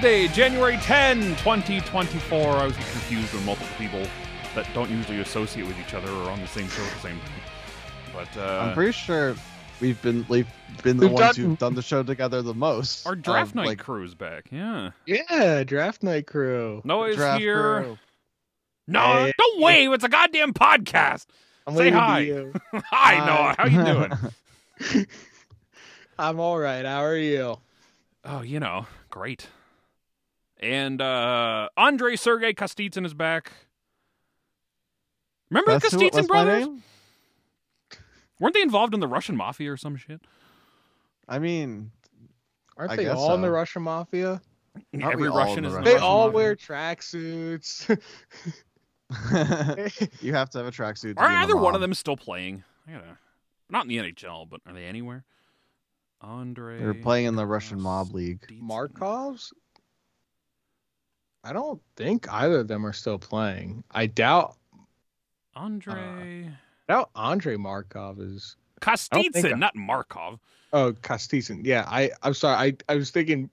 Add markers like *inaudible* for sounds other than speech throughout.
here, Wednesday, January 10, 2024. I was confused when multiple people that don't usually associate with each other are on the same show at the same time. But uh, I'm pretty sure we've been we've been the We've ones done- who've done the show together the most. our draft of, night like, crew's back. Yeah. Yeah, draft night crew. Noah's draft here. crew. Noah, Hey. don't wave. It's a goddamn podcast. I'm Say hi. you. *laughs* Hi, Hi. Noah. How you doing? *laughs* *laughs* I'm all right. How are you? oh, you know, great. And uh Andre Sergey Kostitsyn is back. Remember That's the who- Kostitsyn brothers? Weren't they involved in the Russian mafia or some shit? I mean, Aren't I they guess all in the. Russian mafia? Aren't Every Russian in the is Russian the They Russian all mafia. wear tracksuits. *laughs* *laughs* you have to have a tracksuit. Are be in the either one of them still playing? I gotta, not in the NHL, but are they anywhere? Andre. They're playing in the Russian mob league. Markovs? I don't think either of them are still playing. I doubt Andre. I doubt Andre Markov is. Kostitsyn, I- not Markov. Oh, Kostitsyn. Yeah, I I'm sorry. I I was thinking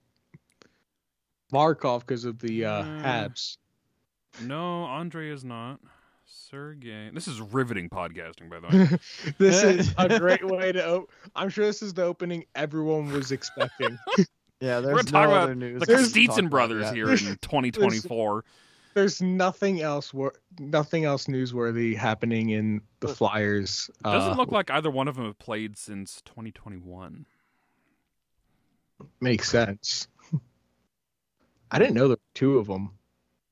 Markov because of the uh. Habs. No, Andre is not. Sergey. This is riveting podcasting, by the way. *laughs* this is a *laughs* great way to. Op- I'm sure this is the opening everyone was expecting. *laughs* Yeah, We're there's gonna talk no about other news. the to Kostitsyn brothers here in *laughs* 2024. There's nothing else. Wor- nothing else newsworthy happening in the Flyers. Doesn't uh, look like either one of them have played since 2021. makes sense. I didn't know there were two of them.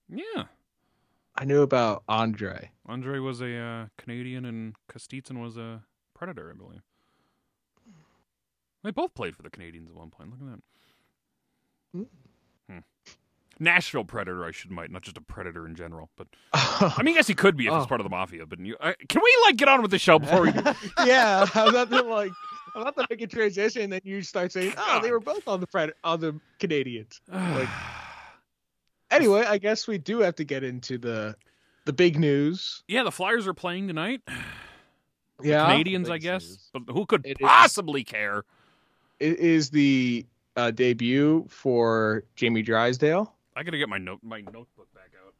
Yeah. I knew about Andre. Andre was a uh, Canadian and Kostitsyn was a Predator, I believe. They both played for the Canadiens at one point. Look at that. Hmm. Nashville Predator, I should might, not just a Predator in general. But *laughs* I mean, I guess he could be if he's Oh. part of the mafia. But you, uh, can we like get on with the show before we? *laughs* yeah, I'm about to like. I'm not to make a transition, and then you start saying, "Oh, they were both on the Pred- on the Canadiens." *sighs* Like- Anyway, I guess we do have to get into the the big news. yeah, the Flyers are playing tonight. *sighs* Yeah, Canadians, I guess, news. but who could It is- possibly care? it is the uh, debut for Jamie Drysdale. I gotta get my note, my notebook back out.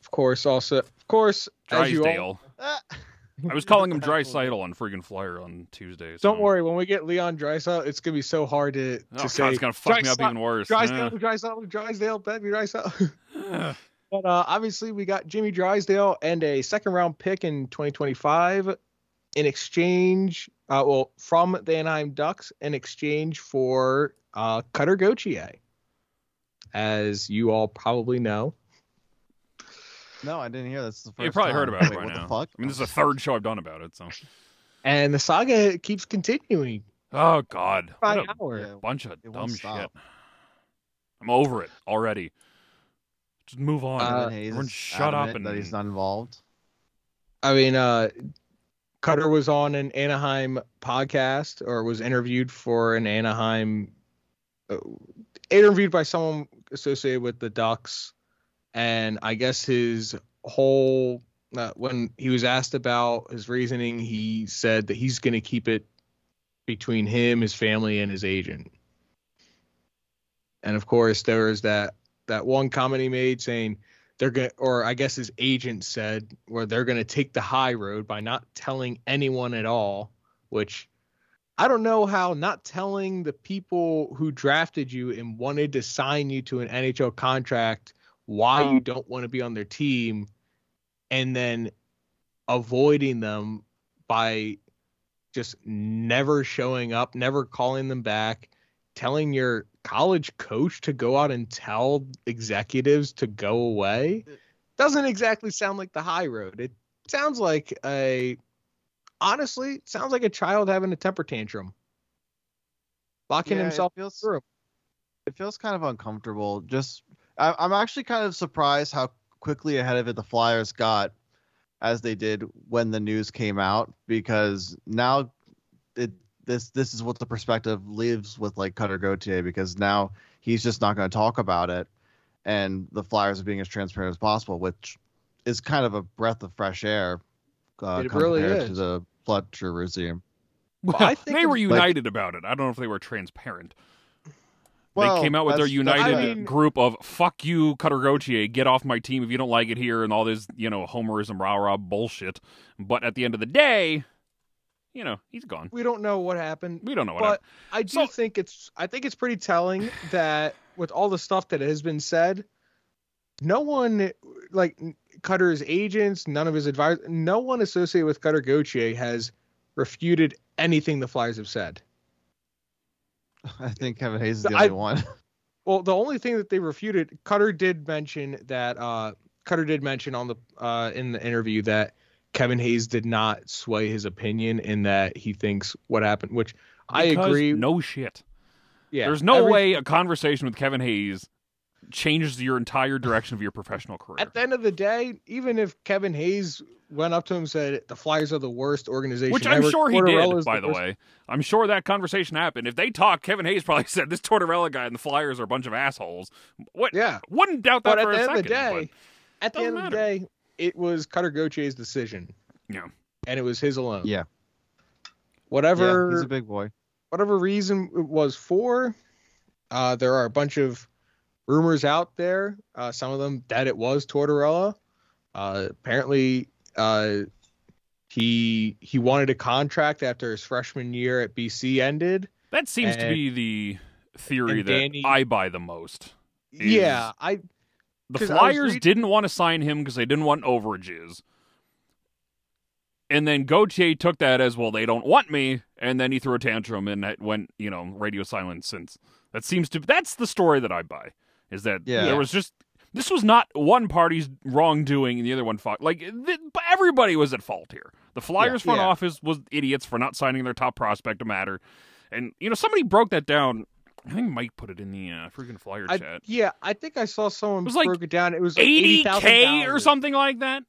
Of course, also, of course, as you all, Drysdale. *laughs* Ah. I was calling him Drysidle on friggin' Flyer on Tuesday. so- don't worry. When we get Leon Draisaitl, it's gonna be so hard to, to Oh, God, say. it's gonna fuck me up even worse. Drysdale, Drysdale, Drysdale, baby Drysdale. *laughs* But uh, obviously, we got Jimmy Drysdale and a second round pick in 2025 in exchange, uh, well, from the Anaheim Ducks in exchange for uh, Cutter Gauthier. As you all probably know, No, I didn't hear. That's the first. you probably heard about it *laughs* Wait, by what now. the fuck? I mean, this is the third show I've done about it. So, and the saga keeps continuing oh god, by what a hour. Yeah, bunch of It dumb shit. I'm over it already. Just move on. Uh, everyone shut up and that he's not involved. I mean, uh, Cutter was on an Anaheim podcast or was interviewed for an Anaheim, uh, interviewed by someone associated with the Ducks. And I guess his whole, uh, when he was asked about his reasoning, he said that he's going to keep it between him, his family, and his agent. And of course, there was that that one comment he made saying they're going to or I guess his agent said where they're going to take the high road by not telling anyone at all, which I don't know how not telling the people who drafted you and wanted to sign you to an NHL contract why you don't want to be on their team and then avoiding them by just never showing up, never calling them back, telling your college coach to go out and tell executives to go away doesn't exactly sound like the high road. It sounds like a honestly, it sounds like a child having a temper tantrum. Locking Yeah, himself It feels, room. it feels kind of uncomfortable. Just, I, I'm actually kind of surprised how quickly ahead of it the Flyers got, as they did when the news came out, because now it this this is what the perspective lives with like Cutter Gauthier because now he's just not going to talk about it, and the Flyers are being as transparent as possible, which is kind of a breath of fresh air uh, It really to is. the Fletcher regime. Well, I think they were it's- united about it. I don't know if they were transparent. Well, they came out with their united I mean- group of "fuck you, Cutter Gauthier, get off my team if you don't like it here," and all this, you know, homerism, rah rah bullshit. But at the end of the day, you know, he's gone. We don't know what happened. We don't know what. but happened. I do So- think it's I think it's pretty telling that with all the stuff that has been said, no one like Cutter's agents, none of his advisors, no one associated with Cutter Gauthier has refuted anything the Flyers have said. *laughs* I think Kevin Hayes is the I- only one. *laughs* Well, the only thing that they refuted, Cutter did mention that uh Cutter did mention on the uh in the interview that Kevin Hayes did not sway his opinion in that he thinks what happened, which I agree. No shit. yeah, There's no every- way a conversation with Kevin Hayes changes your entire direction of your professional career. At the end of the day, even if Kevin Hayes went up to him and said the Flyers are the worst organization, Which I'm ever, sure he Tortorella did, by the worst- way. I'm sure that conversation happened. If they talked, Kevin Hayes probably *laughs* said this Tortorella guy and the Flyers are a bunch of assholes. What? Yeah, Wouldn't doubt that but at for the a end of second. the day, at the end of the day, it was Cutter Gauthier's decision. Yeah. and it was his alone. Yeah. Whatever Yeah, he's a big boy. whatever reason it was for, uh, there are a bunch of rumors out there. Uh, some of them that it was Tortorella. Uh, apparently, uh, he he wanted a contract after his freshman year at BC ended. that seems to be the theory that Danny- I buy the most. Is- Yeah, I The 'Cause I was Flyers read- didn't want to sign him because they didn't want overages. And then Gauthier took that as well. They don't want me, and then he threw a tantrum and that went, you know, radio silent since. That seems to. That's the story that I buy. Is that Yeah. there was just this was not one party's wrongdoing and the other one fought. Like th- everybody was at fault here. The Flyers front Yeah. office was idiots for not signing their top prospect to matter, and you know somebody broke that down. I think Mike put it in the uh, freaking Flyer I, chat. yeah, I think I saw someone was like broke it down. It was like eighty k or something like that.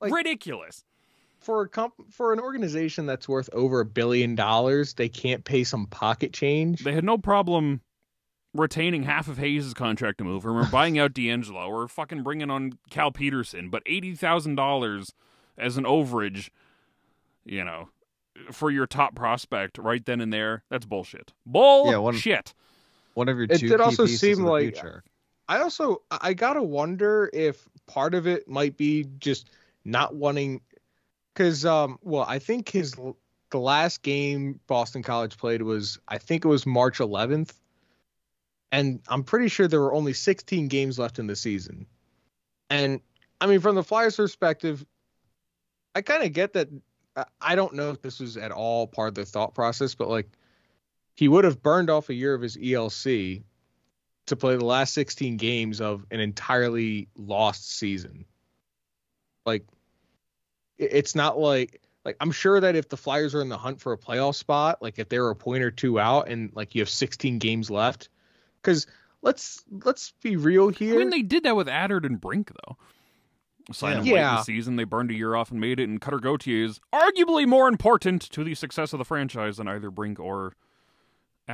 Like- Ridiculous. for a comp- for an organization that's worth over a billion dollars. They can't pay some pocket change. They had no problem retaining half of Hayes' contract to move him, or *laughs* buying out DeAngelo, or fucking bringing on Cal Petersen. But eighty thousand dollars as an overage, you know, for your top prospect right then and there—that's bullshit. Bullshit. Yeah, one- One of your It two did also pieces seem like- future. I also I gotta wonder if part of it might be just not wanting because um well I think his the last game Boston College played was I think it was March 11th and I'm pretty sure there were only 16 games left in the season and I mean from the Flyers perspective I kind of get that I- I don't know if this was at all part of the thought process but like he would have burned off a year of his ELC to play the last 16 games of an entirely lost season. Like it's not like like I'm sure that if the Flyers are in the hunt for a playoff spot, like if they were a point or two out and like you have 16 games left, because let's let's be real here. I mean, they did that with Attard and Brink, though. Signed him late in Yeah. the season. They burned a year off and made it. And Cutter Gauthier is arguably more important to the success of the franchise than either Brink or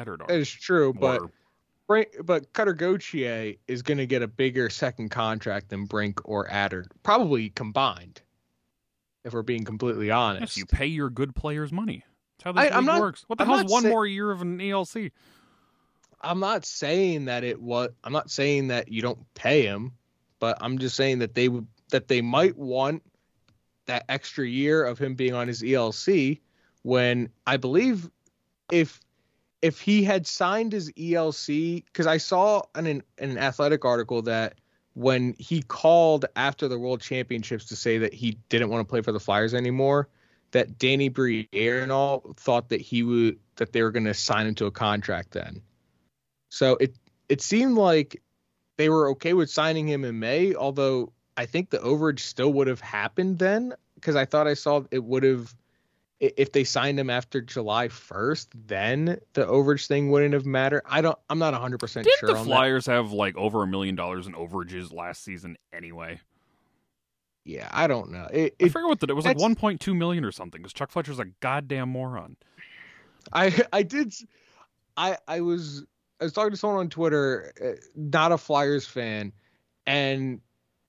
Attard are. that is true, but but Cutter Gauthier is going to get a bigger second contract than Brink or Attard, probably combined. If we're being completely honest, Yes, you pay your good players money. That's how this I- league I'm not- works. What the I'm hell's one say- more year of an ELC? I'm not saying that it was. I'm not saying that you don't pay him, but I'm just saying that they would that they might want that extra year of him being on his ELC when I believe if if he had signed his ELC because I saw in an, an athletic article that when he called after the World Championships to say that he didn't want to play for the Flyers anymore, that Danny Briere and all thought that he would that they were going to sign him to a contract then. So it it seemed like they were okay with signing him in May, although I think the overage still would have happened then because I thought I saw it would have if they signed him after July 1st, then the overage thing wouldn't have mattered. I don't I'm not 100% Didn't sure the on that. Flyers have like over a million dollars in overages last season anyway? Yeah, I don't know. It, I it forget what the, it was like 1.2 million or something because Chuck Fletcher's a goddamn moron. I I did I I was I was talking to someone on Twitter, uh, not a Flyers fan, and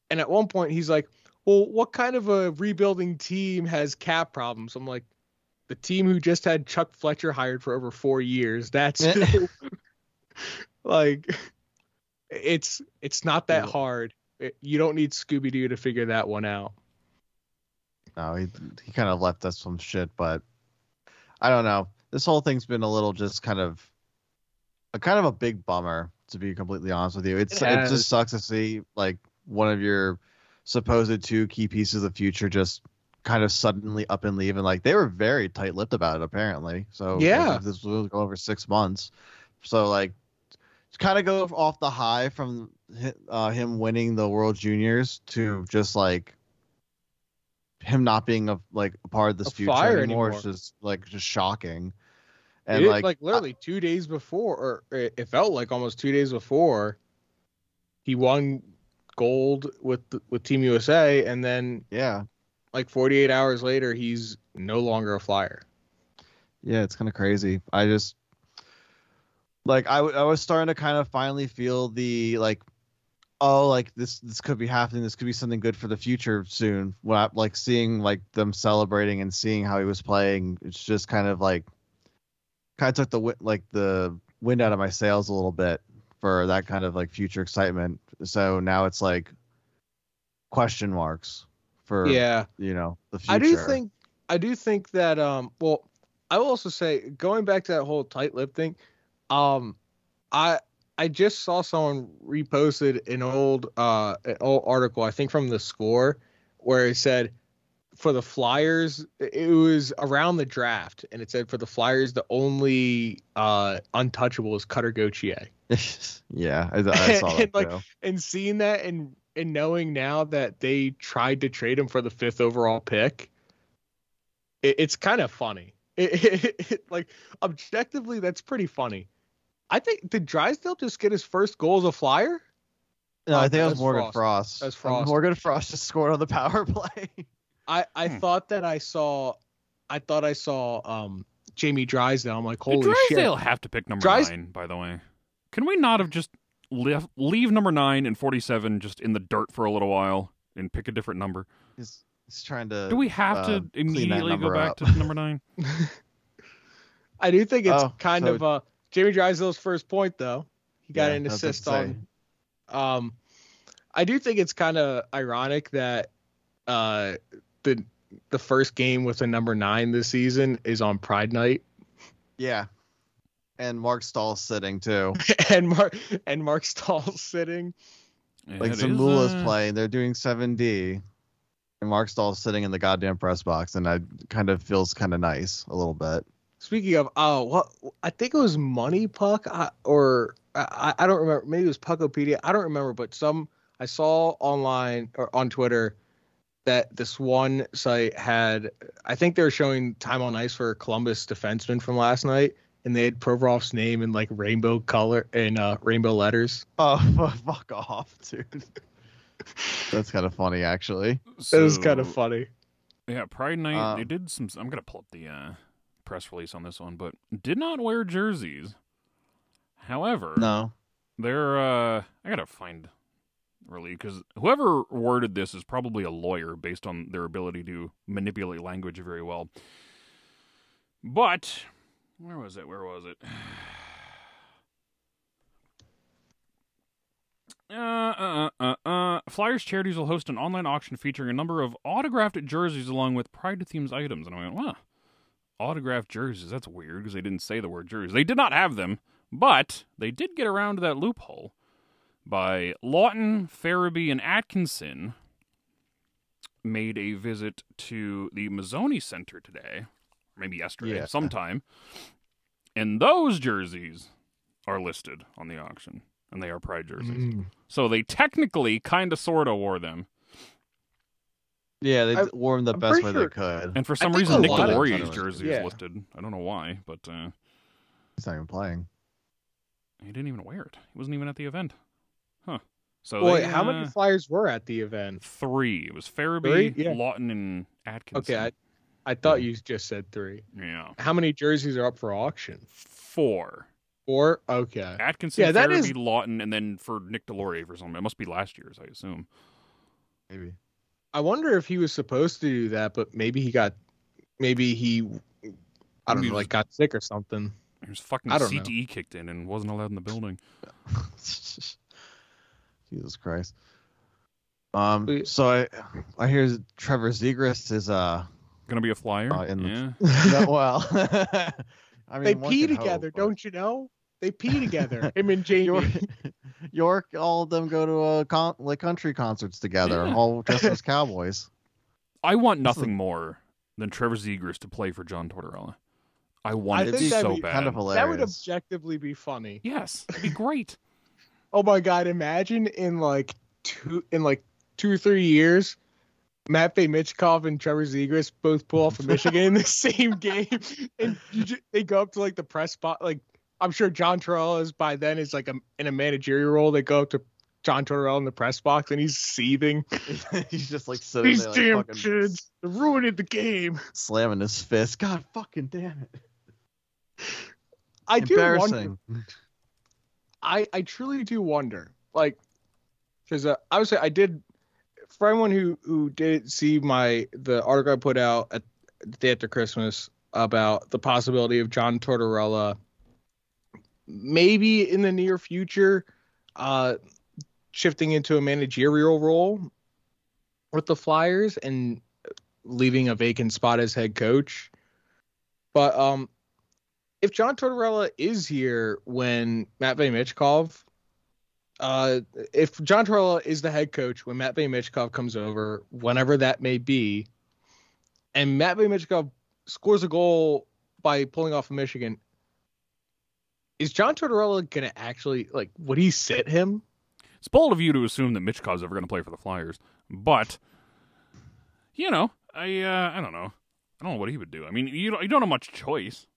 and at one point he's like, "Well, what kind of a rebuilding team has cap problems?" I'm like, the team who just had Chuck Fletcher hired for over four years. That's *laughs* like it's it's not that hard. It- you don't need Scooby Doo to figure that one out. No, he he kind of left us some shit, but I don't know. This whole thing's been a little just kind of a kind of a big bummer to be completely honest with you. It's It it, just sucks to see like one of your supposed two key pieces of the future just kind of suddenly up and leave and like they were very tight-lipped about it apparently. So Yeah. like, this will go over 6 months. So like to kind of go off the high from uh, him winning the World Juniors to just like him not being a like a part of this A future anymore, anymore. is just like just shocking. And it, like, like, literally two days before, or it it felt like almost two days before, he won gold with with Team USA, and then yeah, like 48 hours later, he's no longer a flyer. yeah, it's kind of crazy. I just like I, was starting to kind of finally feel the like oh like this this could be happening this could be something good for the future soon when I like seeing like them celebrating and seeing how he was playing it's just kind of like kind of took the like the wind out of my sails a little bit for that kind of like future excitement so now it's like question marks for Yeah, you know the future I do think I do think that um well I will also say going back to that whole tight lip thing, um I I just saw someone reposted an old uh an old article I think from the score where it said for the Flyers it was around the draft and it said for the Flyers the only uh untouchable is Cutter Gauthier. *laughs* yeah I, I saw *laughs* that And, like, too. And seeing that and and knowing now that they tried to trade him for the fifth overall pick, it, it's kind of funny. *laughs* It, it- like objectively, that's pretty funny. I think did Drysdale just get his first goal as a flyer? No, Oh, I think it was Morgan Frost. Frost. That's Frost. Morgan Frost just scored on the *laughs* power play. I I Hmm. thought that I saw, I thought I saw um Jamie Drysdale. I'm like, Did holy Drysdale shit! have to pick number Drys- nine, by the way? Can we not have just left, leave number nine and 47 just in the dirt for a little while and pick a different number? He's, he's trying to. Do we have uh, to immediately go back up. to number nine? *laughs* I do think it's Oh, kind so- of uh Jamie Drysdale's first point though. He got Yeah, an I was about assist on um I do think it's kind of ironic that uh the the first game with a number 9 this season is on Pride Night Yeah. And Marc Staal's sitting too. *laughs* and Mark and Marc Staal's sitting. Like It is, Zamula's uh, playing. They're doing 7D. And Marc Staal's sitting in the goddamn press box. And I kind of feels kind of nice a little bit. Speaking of oh what I think it was Money Puck uh, or I, I don't remember maybe it was Puckopedia I don't remember but some I saw online or on Twitter that this one site had I think they were showing time on ice for Columbus defenseman from last night and they had Provorov's name in like rainbow color and uh, rainbow letters. Oh, *laughs* fuck off, dude. That's kind of funny, actually. It was kind of funny. Yeah, Pride Night. Uh, they did some. I'm gonna pull up the uh, press release on this one, but did not wear jerseys. However, No. they're. Uh, I gotta find really because whoever worded this is probably a lawyer based on their ability to manipulate language very well. But where was it? Where was it? *sighs* Uh, uh, uh, uh, Flyers charities will host an online auction featuring a number of autographed jerseys along with Pride themes items. And I went, wow, autographed jerseys. That's weird because they didn't say the word jerseys. They did not have them, but they did get around to that loophole by Lawton, Farabee, and Atkinson made a visit to the Mazzoni Center today, maybe yesterday, Yeah. sometime. And those jerseys are listed on the auction, and they are Pride jerseys. Mm. So they technically kind of sort of wore them. Yeah, they I- wore them the I'm best way sure- they could. And for some think reason, Nick lot of Deslauriers' them- jersey yeah. is listed. I don't know why, but uh, He's not even playing. he didn't even wear it. He wasn't even at the event. Huh. So Well, they, wait, how many uh, flyers were at the event? Three. It was Farabee, Three? Yeah. Lawton, and Atkinson. Okay, I, I thought you just said three. yeah. How many jerseys are up for auction? Four. Four. Okay. Atkinson, Yeah, that Farabee, is- Lawton, and then for Nick Deslauriers for something. It must be last year's, I assume. Maybe. I wonder if he was supposed to do that, but maybe he got, maybe he I don't Maybe know, he like got sick or something. His fucking I don't know. CTE kicked in and wasn't allowed in the building. *laughs* Jesus Christ. Um. So I, I hear Trevor Zegras is uh. Gonna be a flyer. Uh, in the- yeah. *laughs* no, well. *laughs* I mean, they pee together, hope, but- don't you know? They pee together. Him and *laughs* Jamie. York, York, all of them go to a con- like country concerts together, Yeah. all dressed as cowboys. I want This is- nothing more than Trevor Zegras to play for John Tortorella. I want I it think so be bad. Kind of that would objectively be funny. yes, it'd be great. Oh my god, imagine in like two in like two or three years, Matvei Michkov and Trevor Zegras both pull off of Michigan in the *laughs* same game, and you ju- they go up to like the press spot. Like I'm sure John Tortorella is by then is like a, in a managerial role. They go up to John Tortorella in the press box, and he's seething. *laughs* He's just like sitting These there, damn like, fucking kids, they're ruining the game. slamming his fist. God fucking damn it! I do wonder. I I truly do wonder, like, because uh, obviously I did. For everyone who who did see my the article I put out at the day after Christmas about the possibility of John Tortorella, maybe in the near future, uh, shifting into a managerial role with the Flyers and leaving a vacant spot as head coach. But um, if John Tortorella is here when Matt Michkov, uh, if John Tortorella is the head coach when Matt Michkov comes over, whenever that may be, and Matt Michkov scores a goal by pulling off of Michigan, is John Tortorella gonna actually like? Would he sit him? It's bold of you to assume that Michkov's ever to play for the Flyers, but you know, I uh, I don't know. I don't know what he would do. I mean, you don't, you don't have much choice.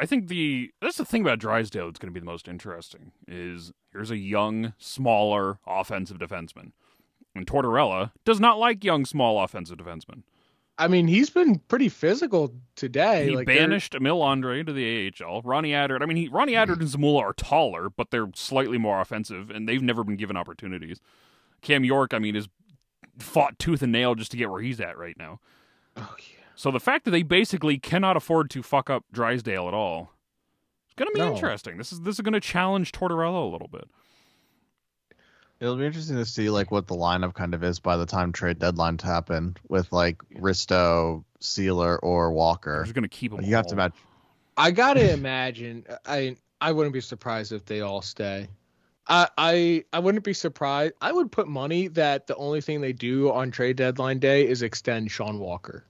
I think the that's the thing about Drysdale that's going to be the most interesting is here's a young, smaller offensive defenseman, and Tortorella does not like young, small offensive defensemen. I mean, he's been pretty physical today. he like they're- banished Emil Andrae to the AHL. Ronnie Attard. I mean, he, Ronnie Attard and Zamula are taller, but they're slightly more offensive, and they've never been given opportunities. Cam York, I mean, has fought tooth and nail just to get where he's at right now. Oh, yeah. So the fact that they basically cannot afford to fuck up Drysdale at all, it's going to be No. interesting. This is this is going to challenge Tortorella a little bit. It'll be interesting to see like what the lineup kind of is by the time trade deadlines happen with like Risto, Seeler, or Walker. They're just going to keep them. You have to all. match. I gotta imagine. I I wouldn't be surprised if they all stay. I I I wouldn't be surprised. I would put money that the only thing they do on trade deadline day is extend Sean Walker.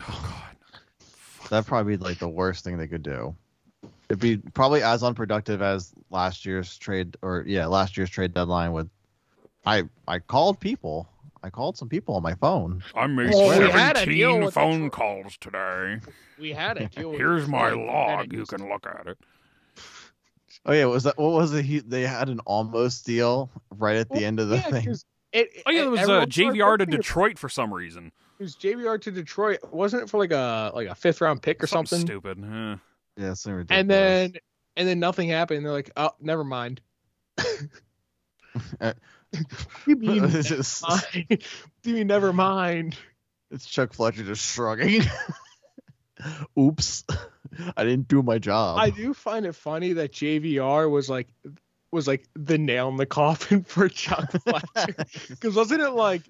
Oh God. That'd probably be like the worst thing they could do. It'd be probably as unproductive as last year's trade, or yeah, last year's trade deadline. With I I called people. I called some people on my phone. I made Well, we had a deal seventeen phone tr- calls today. We had *laughs* it. Here's my log. You can look at it. Oh yeah, was that what was it? He they had an almost deal right at the end of the yeah, thing. 'cause It, Oh yeah, it was uh, everyone- JVR to Detroit for some reason. Was JVR to Detroit. Wasn't it for like a like a fifth round pick or something? stupid. Eh. Yeah, something ridiculous. And then and then nothing happened. They're like, oh, never mind. *laughs* *laughs* Uh, you mean never just- mind? you mean never mind? it's Chuck Fletcher just shrugging. *laughs* Oops, I didn't do my job. I do find it funny that JVR was like was like the nail in the coffin for Chuck Fletcher. Because wasn't it like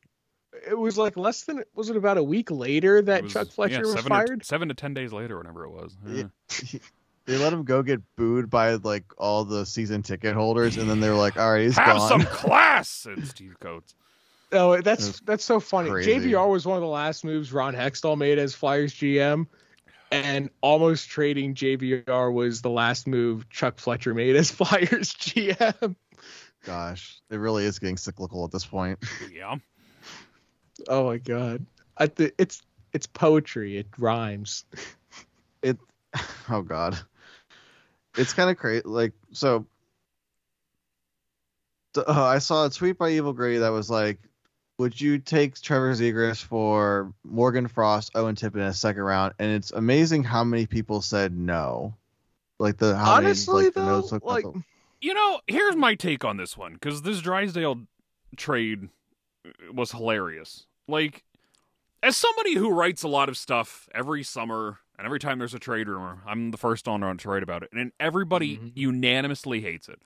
it was like less than was it about a week later that was- Chuck Fletcher yeah, was seven or- seven to ten days later, whenever it was. Yeah. *laughs* they let him go get booed by like all the season ticket holders, and then they were like, "All right, he's Have gone." some *laughs* class, said Steve Coates. Oh, that's That's that's so funny. crazy. JVR was one of the last moves Ron Hextall made as Flyers GM, and almost trading JVR was the last move Chuck Fletcher made as *laughs* Flyers GM. Gosh, it really is getting cyclical at this point. Yeah. Oh my god, I th- it's it's poetry. It rhymes. It *laughs* oh God, it's kind of crazy. Like so, so, uh, I saw a tweet by Evil Grey that was like, "Would you take Trevor Zegras for Morgan Frost, Owen Tippett in a second round?" And it's amazing how many people said no. Like the how Honestly, many, like, though, notes looked like You know, here's my take on this one because this Drysdale trade was hilarious. Like, as somebody who writes a lot of stuff every summer and every time there's a trade rumor, I'm the first on to write about it, and everybody Mhm. unanimously hates it.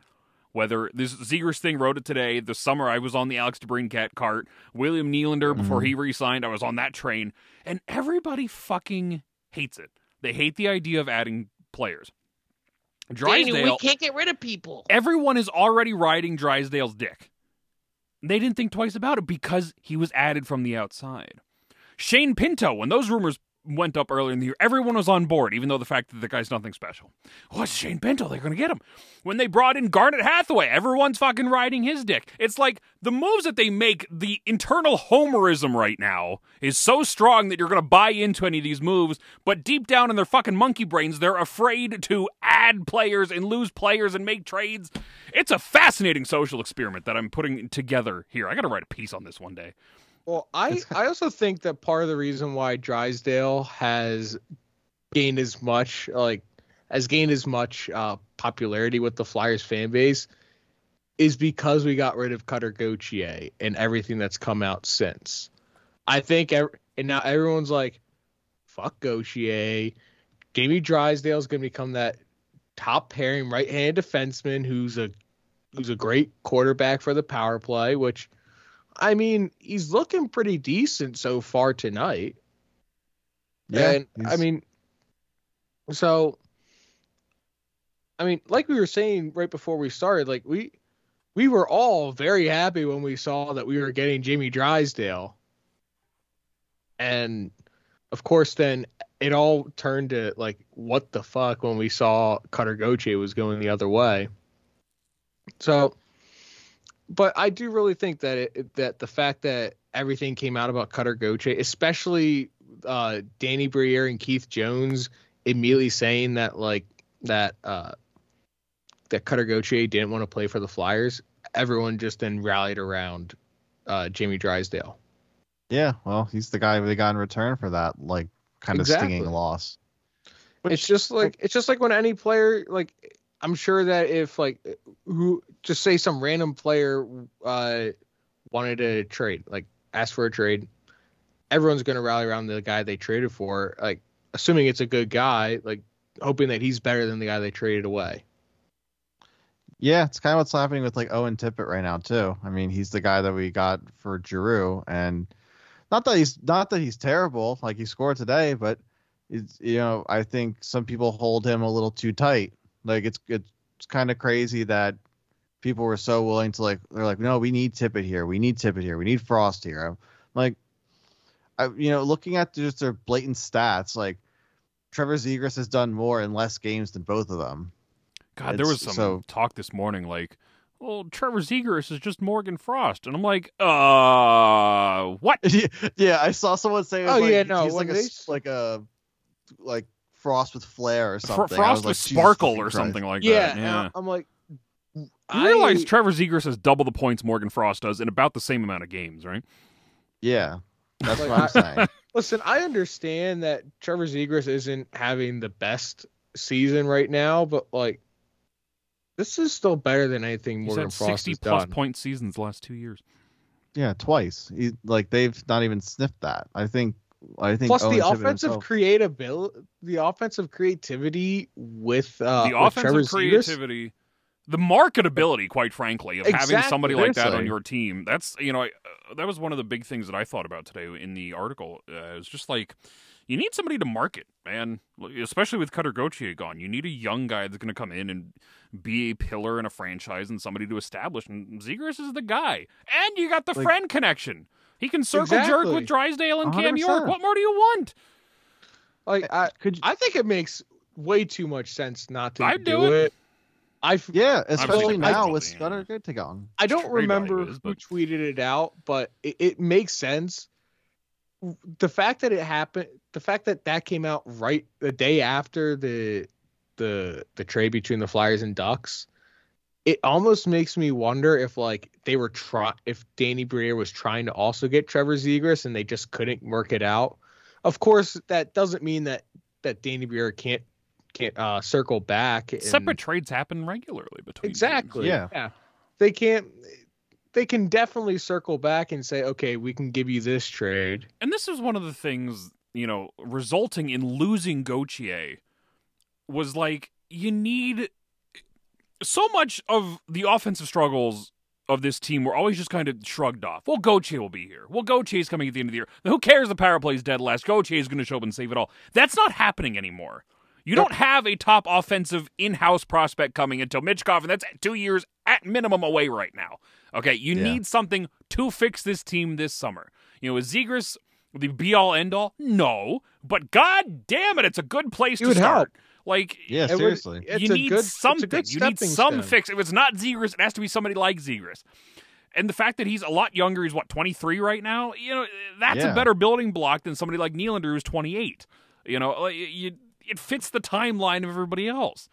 Whether this Zegras thing wrote it today, the summer I was on the Alex DeBrincat cart, William Nylander before Mhm. he re-signed, I was on that train, and everybody fucking hates it. They hate the idea of adding players. Drysdale, we can't get rid of people. everyone is already riding Drysdale's dick. They didn't think twice about it because he was added from the outside. Shane Pinto, when those rumors went up earlier in the year, everyone was on board, even though the fact that the guy's nothing special. Oh, What's Shane Pinto? They're going to get him. When they brought in Garnet Hathaway, everyone's fucking riding his dick. It's like the moves that they make, the internal homerism right now is so strong that you're going to buy into any of these moves, but deep down in their fucking monkey brains, they're afraid to add players and lose players and make trades. It's a fascinating social experiment that I'm putting together here. I got to write a piece on this one day. Well, I I also think that part of the reason why Drysdale has gained as much like has gained as much uh, popularity with the Flyers fan base is because we got rid of Cutter Gauthier and everything that's come out since. I think ev- and now everyone's like, "Fuck Gauthier." Jamie Drysdale's gonna become that top pairing right-handed defenseman who's a who's a great quarterback for the power play, which I mean, he's looking pretty decent so far tonight. Yeah, and I mean, so I mean, like we were saying right before we started, like we we were all very happy when we saw that we were getting Jamie Drysdale, and of course, then it all turned to like what the fuck when we saw Cutter Gauthier was going the other way. So, but I do really think that it, that the fact that everything came out about Cutter Gauthier, especially uh, Danny Briere and Keith Jones immediately saying that like that uh, that Cutter Gauthier didn't want to play for the Flyers, everyone just then rallied around uh, Jamie Drysdale. yeah, well, he's the guy they got in return for that, like, kind of Exactly. stinging loss. it's just like it's just like when any player like I'm sure that if like who just say some random player uh wanted to trade like ask for a trade everyone's going to rally around the guy they traded for like assuming it's a good guy like hoping that he's better than the guy they traded away Yeah, it's kind of what's happening with like Owen Tippett right now too. I mean, he's the guy that we got for Giroux, and not that he's not that he's terrible, like he scored today, but it's you know I think some people hold him a little too tight. Like it's it's kind of crazy that people were so willing to like they're like no we need Tippett here, we need Tippett here, we need Frost here. I'm like, I you know looking at just their blatant stats, like Trevor Zegras has done more in less games than both of them. God, there was some so- talk this morning like, well, Trevor Zegras is just Morgan Frost. And I'm like, uh, what? yeah, *laughs* yeah, I saw someone say, Oh, like, yeah, no, he's like a they like a like frost with flair or something. I Frost was like, with sparkle or Christ. something like yeah, that. Yeah. I'm like You I- realize Trevor Zegras has double the points Morgan Frost does in about the same amount of games, right? Yeah, that's Like, what I'm saying. *laughs* Listen, I understand that Trevor Zegras isn't having the best season right now, but like this is still better than anything He's Morgan had Frost 60 has plus done. point seasons the last two years. Yeah, twice. He, like they've not even sniffed that. I think. I think. Plus Owen the Tippett offensive himself- creativity, the offensive creativity with uh, the with offensive Zegras- creativity, the marketability, quite frankly, of having somebody like that on your team. That's you know, I, uh, that was one of the big things that I thought about today in the article. Uh, it was just like you need somebody to market, man. Especially with Cutter Gauthier gone, you need a young guy that's going to come in and be a pillar in a franchise and somebody to establish. And Zegras is the guy, and you got the Like- friend connection. He can circle jerk with Drysdale and Cam York. What more do you want? Like I, uh, Could you, I think it makes way too much sense not to I'd do, do it. it. I f- yeah, especially think now absolutely, with yeah. Scudder Guttigon. I don't remember is, who tweeted it out, but it, it makes sense. The fact that it happened, the fact that that came out right the day after the the the trade between the Flyers and Ducks, it almost makes me wonder if like they were try if Danny Briere was trying to also get Trevor Zegras and they just couldn't work it out. Of course, that doesn't mean that that Danny Briere can't can't uh, circle back. and- Separate trades happen regularly between teams. Exactly. Yeah. Yeah. They can't they can definitely circle back and say, okay, we can give you this trade. and this is one of the things you know, resulting in losing Gauthier was like you need so much of the offensive struggles of this team were always just kind of shrugged off. Well, Gauthier will be here. Well, Gauthier's coming at the end of the year. Who cares? The power play's dead last. Gauthier is going to show up and save it all. That's not happening anymore. You don't have a top offensive in-house prospect coming until Michkov, and that's two years at minimum away right now. Okay, you Yeah. need something to fix this team this summer. You know, is Zegras the be-all end-all? No, but god damn it, it's a good place It to start. help. Like Yeah, It would- seriously. it's you a need good, it's a something. good you need some stone. fix. If it's not Zegras, it has to be somebody like Zegras. And the fact that he's a lot younger, he's what, 23 right now? You know, that's Yeah. a better building block than somebody like Nylander who's 28. You know, like, you, it fits the timeline of everybody else.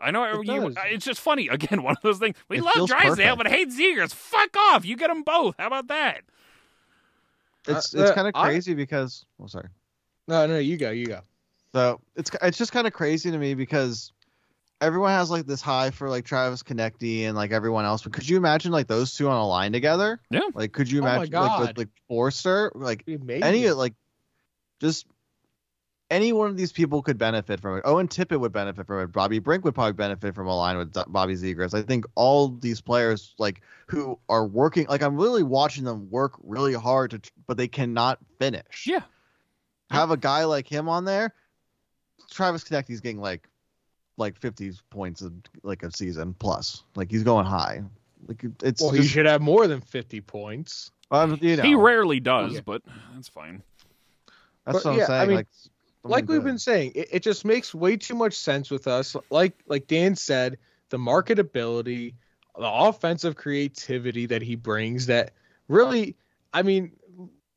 I know It you, it's just funny. *laughs* Again, one of those things. We It love Drysdale, perfect. but hate Zegras. Fuck off. You get them both. How about that? It's Uh, it's uh, kind of I- crazy because oh sorry. No, no, you go, you go. So it's it's just kind of crazy to me because everyone has like this high for like Travis Konecny and like everyone else. But could you imagine like those two on a line together? Yeah. Like could you Oh imagine like with like Foerster? Like It'd any like just any one of these people could benefit from it. Owen Tippett would benefit from it. Bobby Brink would probably benefit from a line with Bobby Zegras. I think all these players like who are working like I'm really watching them work really hard to but they cannot finish. Yeah. Have a guy like him on there. Travis Konecny's getting like like 50 points of like a season plus. Like he's going high. Like it's well, he should have more than 50 points. um, you know, He rarely does, Yeah. but that's fine. that's but what I'm yeah, I mean, like like we've been saying, it, it just makes way too much sense with us. Like like Dan said, the marketability, the offensive creativity that he brings that really I mean,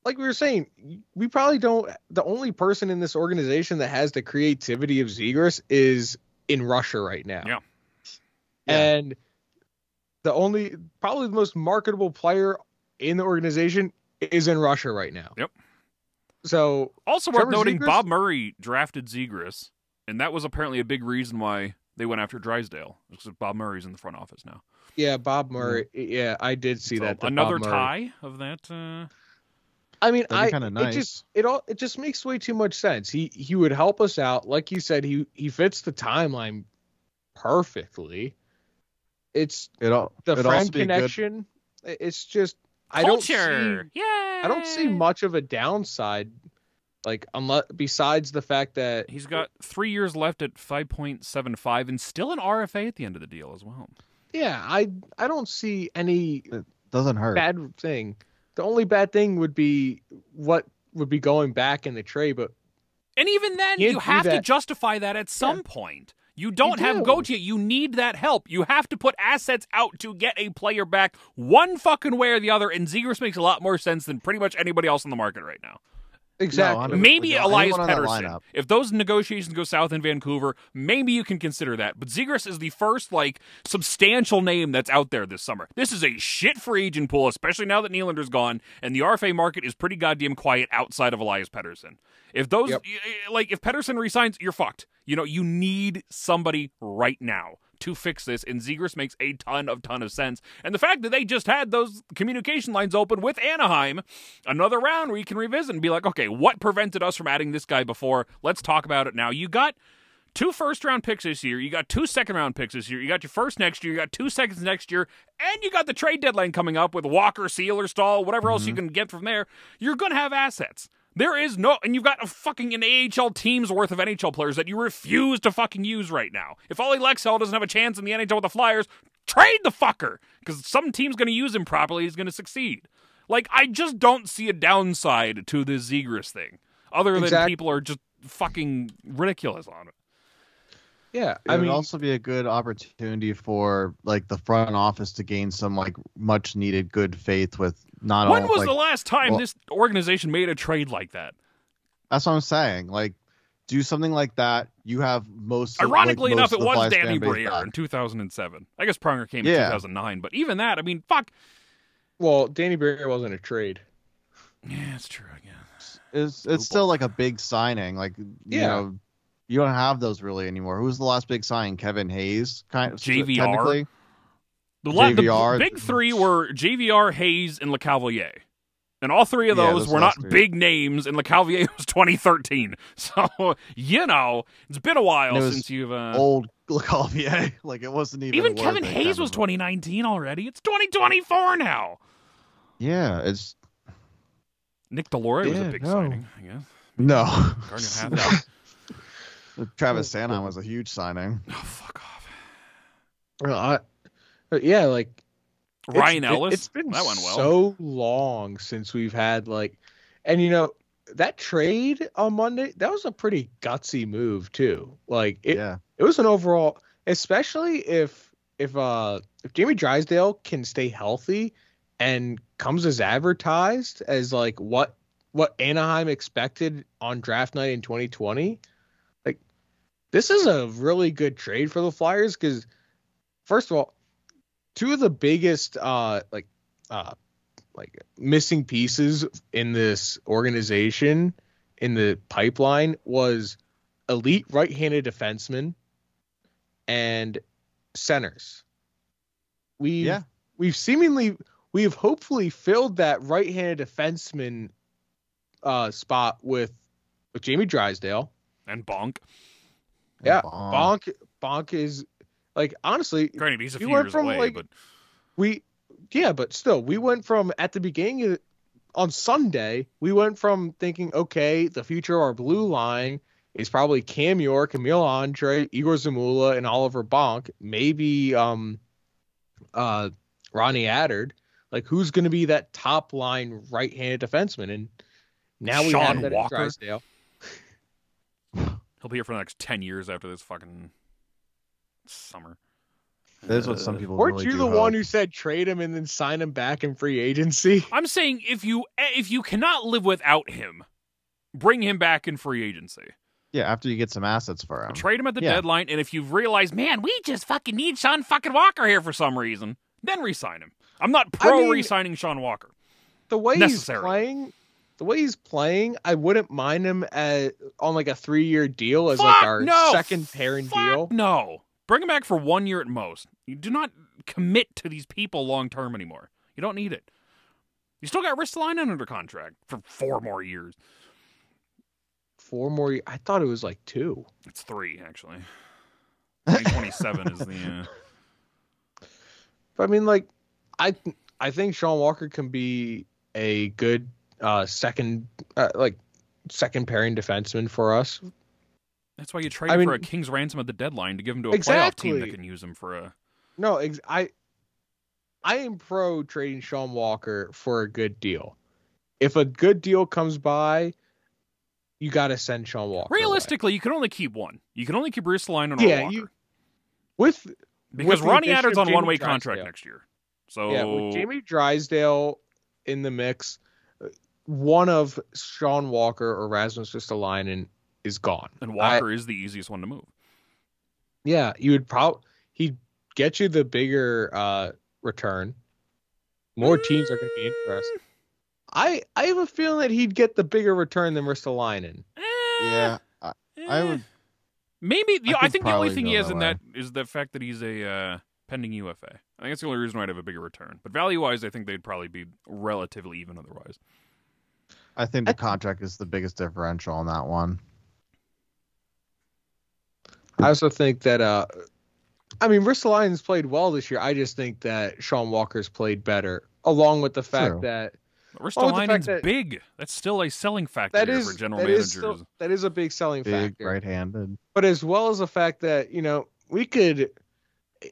like we were saying, we probably don't the only person in this organization that has the creativity of Zegras is in Russia right now. Yeah. Yeah. And the only probably the most marketable player in the organization is in Russia right now. Yep. So Also worth noting, Zegras? Bob Murray drafted Zegras, and that was apparently a big reason why they went after Drysdale. Because Bob Murray's in the front office now. Yeah, Bob Murray. Yeah, I did see So that. that another tie of that. Uh, I mean, I be kinda it just it all it just makes way too much sense. He he would help us out, like you said. He he fits the timeline perfectly. It's it all the it'd friend be a good- connection. It's just I don't see culture. yeah. I don't see much of a downside, like unless besides the fact that He's got three years left at 5.75 and still an RFA at the end of the deal as well. yeah, I I don't see any It doesn't hurt. bad thing. The only bad thing would be what would be going back in the trade, but And even then, You you have to justify that at some point. You don't have do. You need that help. You have to put assets out to get a player back one fucking way or the other. And Zegras makes a lot more sense than pretty much anybody else on the market right now. Exactly. hundred- Maybe Anyone Elias on Pettersson. If those negotiations go south in Vancouver, maybe you can consider that. But Zegras is the first like substantial name that's out there this summer. This is a shit free agent pool, especially now that Nylander's gone, and the RFA market is pretty goddamn quiet outside of Elias Pettersson. If those Yep. y- y- like if Pettersson resigns, you're fucked. You know, you need somebody right now to fix this, and Zegras makes a ton of ton of sense. And the fact that they just had those communication lines open with Anaheim, another round where you can revisit and be like, okay, what prevented us from adding this guy before? Let's talk about it now. You got two first round picks this year, you got two second round picks this year, you got your first next year, you got two seconds next year, and you got the trade deadline coming up with Walker, Seeler, Staal, whatever else you mm-hmm. can get from there. You're gonna have assets. There is no, and you've got a fucking an AHL team's worth of NHL players that you refuse to fucking use right now. If Ollie Lycksell doesn't have a chance in the NHL with the Flyers, trade the fucker because some team's going to use him properly. He's going to succeed. Like I just don't see a downside to this Zegras thing, other than Exact- people are just fucking ridiculous on it. Yeah, It I would mean, also be a good opportunity for like the front office to gain some like much needed good faith with not only when all. was like, the last time well- this organization made a trade like that? That's what I'm saying. Like, do something like that. You have most. of- like, Ironically enough, most it was Danny fan back. in 2007. I guess Pronger came in 2009, but even that, I mean, fuck. well, Danny Briere wasn't a trade. Yeah, it's true. I guess. It's it's still like a big signing. Like you Yeah. know, you don't have those really anymore. Who's the last big sign? Kevin Hayes, kind of JVR. technically. The, la- the big three were JVR, Hayes, and LeCavalier. And all three of those those were not last three. big names, and Lecavalier *laughs* was 2013. So, *laughs* you know, it's been a while And it was since you've. Uh, Old Lecavalier, *laughs* like it wasn't even. even Kevin Hayes kind was of. 2019 already. It's 2024 now. Yeah, it's Nick Deslauriers was a big no. signing, I guess. no. Garnet Hathaway. Travis Sanheim was a huge signing. oh, fuck off. Well, I, yeah, like Ryan been- Ellis. It's been that went well. so long since we've had like, and you know that trade on Monday that was a pretty gutsy move too. Like it, yeah, it was an overall, especially if if uh if Jamie Drysdale can stay healthy and comes as advertised as like what what Anaheim expected on draft night in 2020, like this is a really good trade for the Flyers because first of all, two of the biggest uh like uh like missing pieces in this organization in the pipeline was elite right-handed defensemen and centers. We Yeah. we've seemingly we've hopefully filled that right-handed defenseman uh spot with with Jamie Drysdale. And Bonk. Yeah, Bonk. Bonk Bonk is like honestly Granted, he's a You few went years from, away, like, but we yeah but still we went from at the beginning of, on sunday we went from thinking okay the future of our blue line is probably cam york emil andrae igor zamula and oliver bonk maybe um uh ronnie attard like who's going to be that top line right-handed defenseman and now we Sean have that at Walker? Drysdale. He'll be here for the next 10 years after this fucking summer. That's what some Uh, people. weren't really you do the hope. one who said trade him and then sign him back in free agency *laughs* I'm saying if you if you cannot live without him, bring him back in free agency. Yeah, after you get some assets for him. Trade him at the Yeah. deadline, and if you've realized, man, we just fucking need Sean fucking Walker here for some reason, then re-sign him. I'm not pro mean- re-signing Sean Walker. the way he's playing, the way he's playing, I wouldn't mind him at, on like a three-year deal as like our no! second pairing Fuck deal. No, bring him back for one year at most. You do not commit to these people long term anymore. You don't need it. You still got Ristolainen under contract for four more years. Four more. I thought it was like two. It's three actually. Twenty seven is the. Uh, *laughs* But I mean, like, I th- I think Sean Walker can be a good uh second, uh, like second pairing defenseman for us. that's why you trade I him mean- for a king's ransom at the deadline to give him to a playoff team that can use him for a. No, ex- I I am pro trading Sean Walker for a good deal. If a good deal comes by, you got to send Sean Walker. away. Realistically, you can only keep one. You can only keep Ristolainen or Yeah, Walker. you- with because the Ronnie Attard's on one way contract next year. So yeah, with Jamie Drysdale in the mix, one of Sean Walker or Rasmus Ristolainen is gone. and I- Walker is the easiest one to move. yeah, you would probably he'd get you the bigger uh return. More teams are going to be interested. I I have a feeling that he'd get the bigger return than Ristolainen. Eh, Yeah, I, I eh. would. Maybe the, I I, think the only thing he has that in way. that is the fact that he's a uh, pending UFA. I think that's the only reason why I'd have a bigger return. But value wise, I think they'd probably be relatively even otherwise. I think the I- contract is the biggest differential on that one. I also think that uh I mean Ristolainen's played well this year. I just think that Sean Walker's played better, along with the fact True. that But Oh, the fact Ristolainen's that- big. That's still a selling factor that here is for general that managers. is still, that is a big selling Big factor. right-handed. But as well as the fact that you know we could,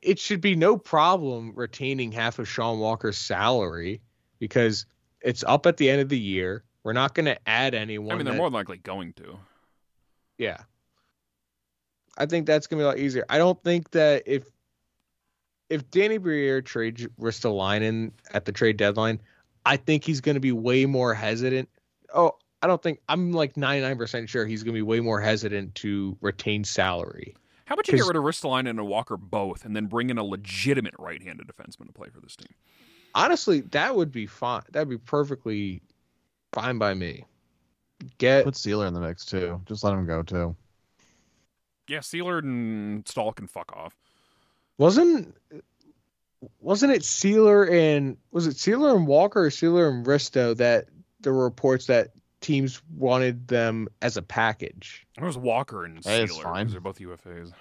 it should be no problem retaining half of Sean Walker's salary because it's up at the end of the year. We're not going to add anyone. I mean, they're that- more than likely going to. Yeah. I think that's gonna be a lot easier. I don't think that if if Danny Briere trades Ristolainen at the trade deadline, I think he's gonna be way more hesitant. Oh, I don't think I'm like 99% sure he's gonna be way more hesitant to retain salary. How about you get rid of Ristolainen and Walker both, and then bring in a legitimate right-handed defenseman to play for this team? Honestly, that would be fine. That'd be perfectly fine by me. Get Put Seeler in the mix too. Just let him go too. Yeah, Sealard and Staal can fuck off. wasn't wasn't it Seeler and was it Seeler and Walker or Seeler and Risto that there were reports that teams wanted them as a package. It was Walker and Hey, it's Seeler. fine. 'cause They're both UFAs.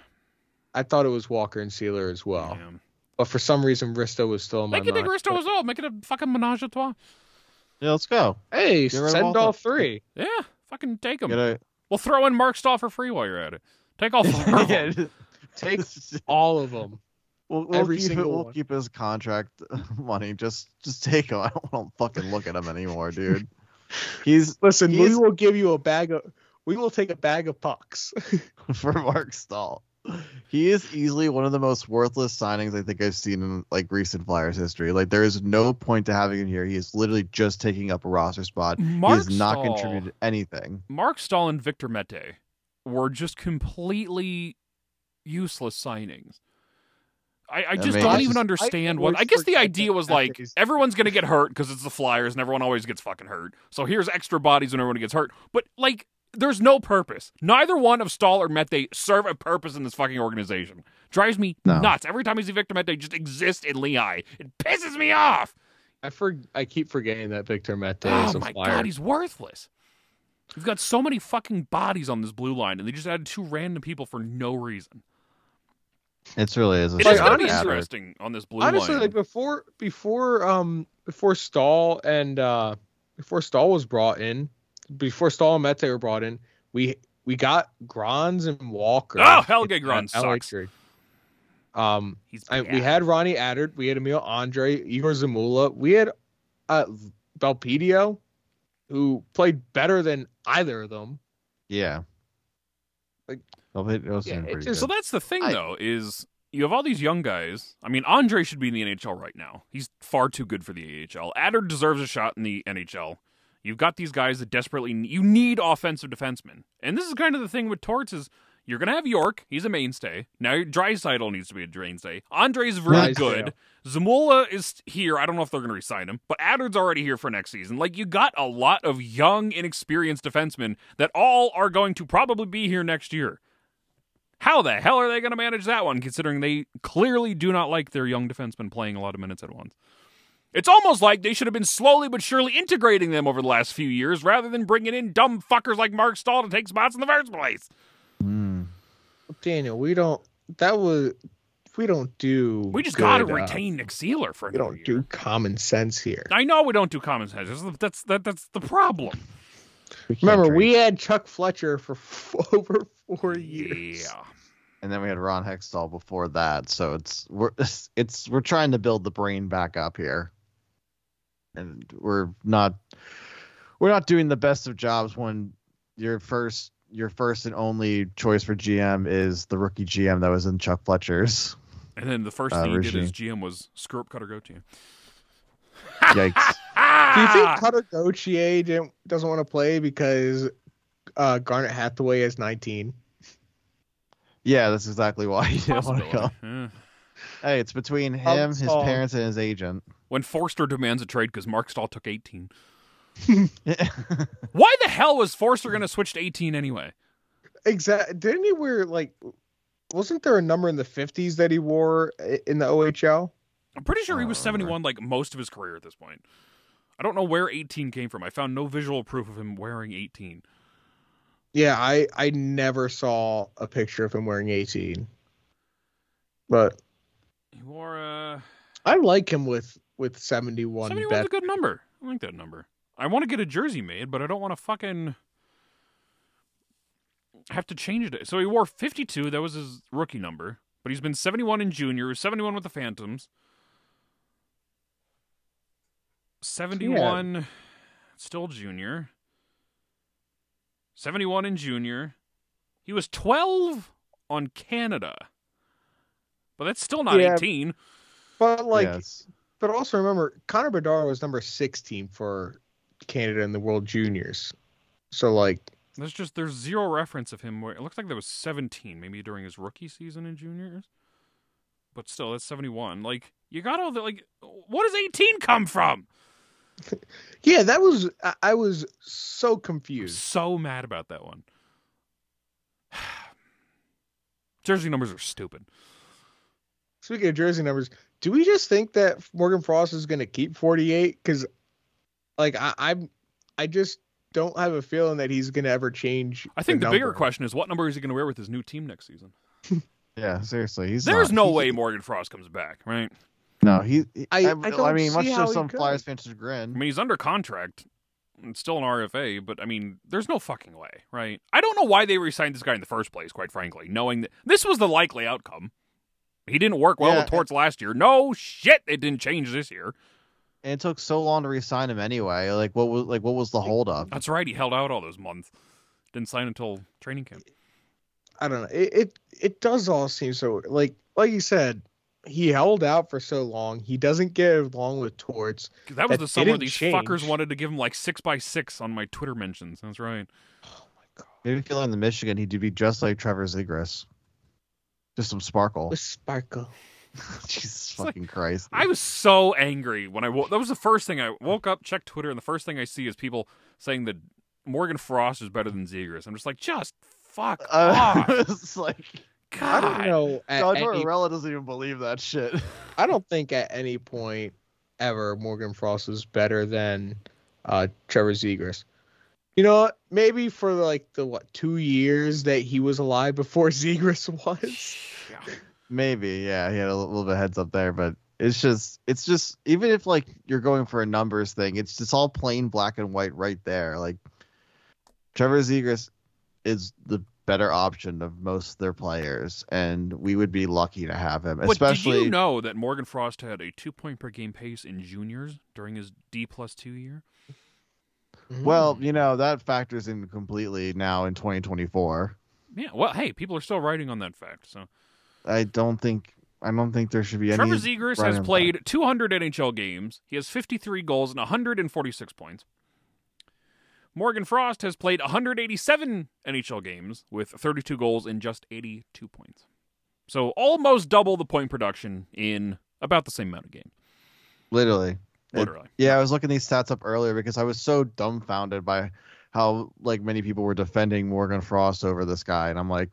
I thought it was Walker and Seeler as well, Yeah. but for some reason Risto was still in my Make it mind. Risto as well. Make it a fucking menage a trois. Yeah, let's go. Hey, Get send all all three. Yeah, fucking take them. A, We'll throw in Marc Staal for free while you're at it. Take all four. of *laughs* 'em. yeah, Take all of them. we'll, we'll every keep it, we'll one. keep his contract *laughs* money. Just just take him. *laughs* I don't want to fucking look at him anymore, dude. He's Listen, we will give you a bag of. We will take a bag of pucks. for Marc Staal. He is easily one of the most worthless signings I think I've seen in like recent Flyers history. Like there is no point to having him here. He is literally just taking up a roster spot. Marc he has not Staal- contributed anything. Marc Staal and Victor Mete were just completely useless signings. I, I just mean, don't I even just- I understand what. I guess the idea was like everyone's gonna get hurt because it's the Flyers and everyone always gets fucking hurt. So here's extra bodies when everyone gets hurt. But like, there's no purpose. Neither one of Staal or Mete serve a purpose in this fucking organization. Drives me No. nuts every time I see Victor Mete just exist in Lehigh. It pisses me off. I for I keep forgetting that Victor Mete Oh is a my flyer. god, he's worthless. We've got so many fucking bodies on this blue line, and they just added two random people for no reason. It's really is. a It Like, going to be honestly- interesting on this blue Honestly, line. like before before um before Staal and uh before Staal was brought in, before Staal and Mete were brought in, we we got Grans and Walker. Oh, Helge in Grans that LA sucks. Um, He's I, we had Ronnie Attard, we had Emil Andrae, Igor Zamula, we had uh Belpedio, who played better than either of them. yeah. Like- Well, it was Yeah, it just- So that's the thing, I- though, is you have all these young guys. I mean, Andrae should be in the NHL right now. He's far too good for the AHL. Attard deserves a shot in the NHL. You've got these guys that desperately you need offensive defensemen, and this is kind of the thing with Torts is you're gonna have York. He's a mainstay. Now Drysdale needs to be a mainstay. Andrae's really Drysdale. good. Zamula is here. I don't know if they're going to resign him, but Attard's already here for next season. Like you got a lot of young, inexperienced defensemen that all are going to probably be here next year. How the hell are they going to manage that one, considering they clearly do not like their young defensemen playing a lot of minutes at once? It's almost like they should have been slowly but surely integrating them over the last few years rather than bringing in dumb fuckers like Marc Staal to take spots in the first place. Hmm. Daniel, we don't. That was. We don't do. We just got to uh, retain Nick Seeler for We don't year. do common sense here. I know we don't do common sense. That's the- That's that, that's the problem. We Remember, trade. we had Chuck Fletcher for f- *laughs* over four years. Yeah. and then we had Ron Hextall before that. So it's we're *laughs* it's we're trying to build the brain back up here, and we're not we're not doing the best of jobs when your first your first and only choice for GM is the rookie GM that was in Chuck Fletcher's. And then the first Uh, thing he did as GM was screw up Cutter Gauthier. Yikes! *laughs* Do you think! Cutter Gauthier didn't, doesn't want to play because uh, Garnet Hathaway is 19? yeah, that's exactly why he didn't want to go. Yeah. Hey, it's between Problem him, his parents, and his agent. When Foerster demands a trade because Mark Stahl took 18. *laughs* Why the hell was Foerster going to switch to 18 anyway? Exactly. Didn't he wear like? Wasn't there a number in the 50s that he wore in the OHL? I'm pretty sure he was I don't remember. 71 like most of his career at this point. I don't know where 18 came from. I found no visual proof of him wearing 18. Yeah, I I never saw a picture of him wearing 18. But He wore uh I like him with with 71. 71 is bet. a good number. I like that number. I want to get a jersey made, but I don't want to fucking have to change it. So he wore 52. That was his rookie number. But he's been 71 in junior, 71 with the Phantoms. 71 still junior. 71 in junior. He was 12 on Canada. But that's still not Yeah. 18. But like, yes. but also remember, Connor Bedard was number 16 for Canada in the World Juniors. So like, There's just there's zero reference of him where it looks like there was 17 maybe during his rookie season in juniors. But still that's 71. Like you got all the like what does 18 come from? *laughs* yeah, that was I, I was so I'm confused. so mad about that one. *sighs* *sighs* Jersey numbers are stupid. Speaking of jersey numbers, do we just think that Morgan Frost is going to keep 48? Because, like, I, I'm, I just don't have a feeling that he's going to ever change. I think the, number. bigger question is what number is he going to wear with his new team next season? *laughs* Yeah, seriously, he's There's not- no he- way Morgan Frost comes back, right? No, he. he- I- I, I don't mean, much see to how he some could. Flyers fans' I chagrin. mean, he's under contract. It's still an RFA, but I mean, there's no fucking way, right? I don't know why they re-signed this guy in the first place, quite frankly, knowing that this was the likely outcome. He didn't work well Yeah, with Torts last year. No shit, it didn't change this year. And it took so long to re-sign him anyway. Like, what was like what was the holdup? That's right, he held out all those months. Didn't sign until training camp. I don't know. It, it it does all seem so like like you said. He held out for so long. He doesn't get along with Torts. That was That the summer didn't these change. fuckers wanted to give him like six by six on my Twitter mentions. That's right. Oh my god. Maybe if he lived in Michigan, he'd be just like Trevor Zegras. Just some sparkle. With Sparkle. *laughs* Jesus like- fucking Christ. I was so angry when I woke. That was the first thing I woke up, checked Twitter, and the first thing I see is people saying that Morgan Frost is better than Zegras. I'm just like, just fuck Uh, *laughs* off. it's like I don't know. At John any, Tortorella doesn't even believe that shit. *laughs* I don't think at any point ever Morgan Frost was better than uh, Trevor Zegras. You know? Maybe for like the what two years that he was alive before *laughs* Zegras was. Yeah. Maybe, yeah, he had a little bit of heads up there, but it's just, it's just, even if like you're going for a numbers thing, it's just all plain black and white right there. Like Trevor Zegras is the better option of most of their players, and we would be lucky to have him. But Especially, did you know that Morgan Frost had a two point per game pace in juniors during his D plus two year? Well, mm. you know that factors in completely now in 2024. Yeah. Well, hey, people are still writing on that fact. So I don't think, I don't think there should be any. Trevor right has played 200 NHL games. He has 53 goals and 146 points. Morgan Frost has played 187 NHL games with 32 goals and just 82 points. So almost double the point production in about the same amount of games. Literally, It- Literally. Yeah, I was looking these stats up earlier because I was so dumbfounded by how like many people were defending Morgan Frost over this guy, and I'm like,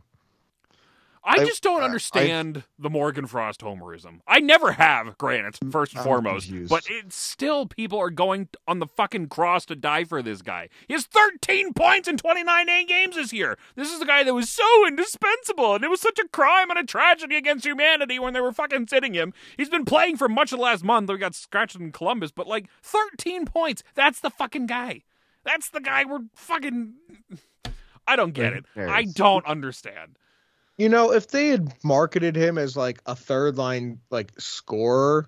I I- just don't uh, I- understand the Morgan Frost homerism. I never have, granted, mm, first and I'm foremost. confused. But it's still people are going on the fucking cross to die for this guy. He has 13 points in 29 A games this year. This is the guy that was so indispensable, and it was such a crime and a tragedy against humanity when they were fucking sitting him. He's been playing for much of the last month. though He got scratched in Columbus, but like 13 points. That's the fucking guy. That's the guy we're fucking. I don't get it. I don't understand. You know, if they had marketed him as like a third line like scorer,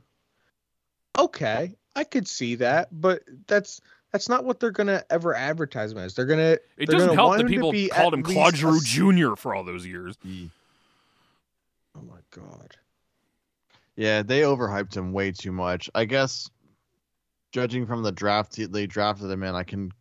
okay, I could see that, but that's that's not what they're gonna ever advertise him as. They're gonna It they're doesn't gonna help want that people called him Claude least a Giroux Jr. for all those years. Oh my god. yeah, they overhyped him way too much. I guess, judging from the draft they drafted him in, I can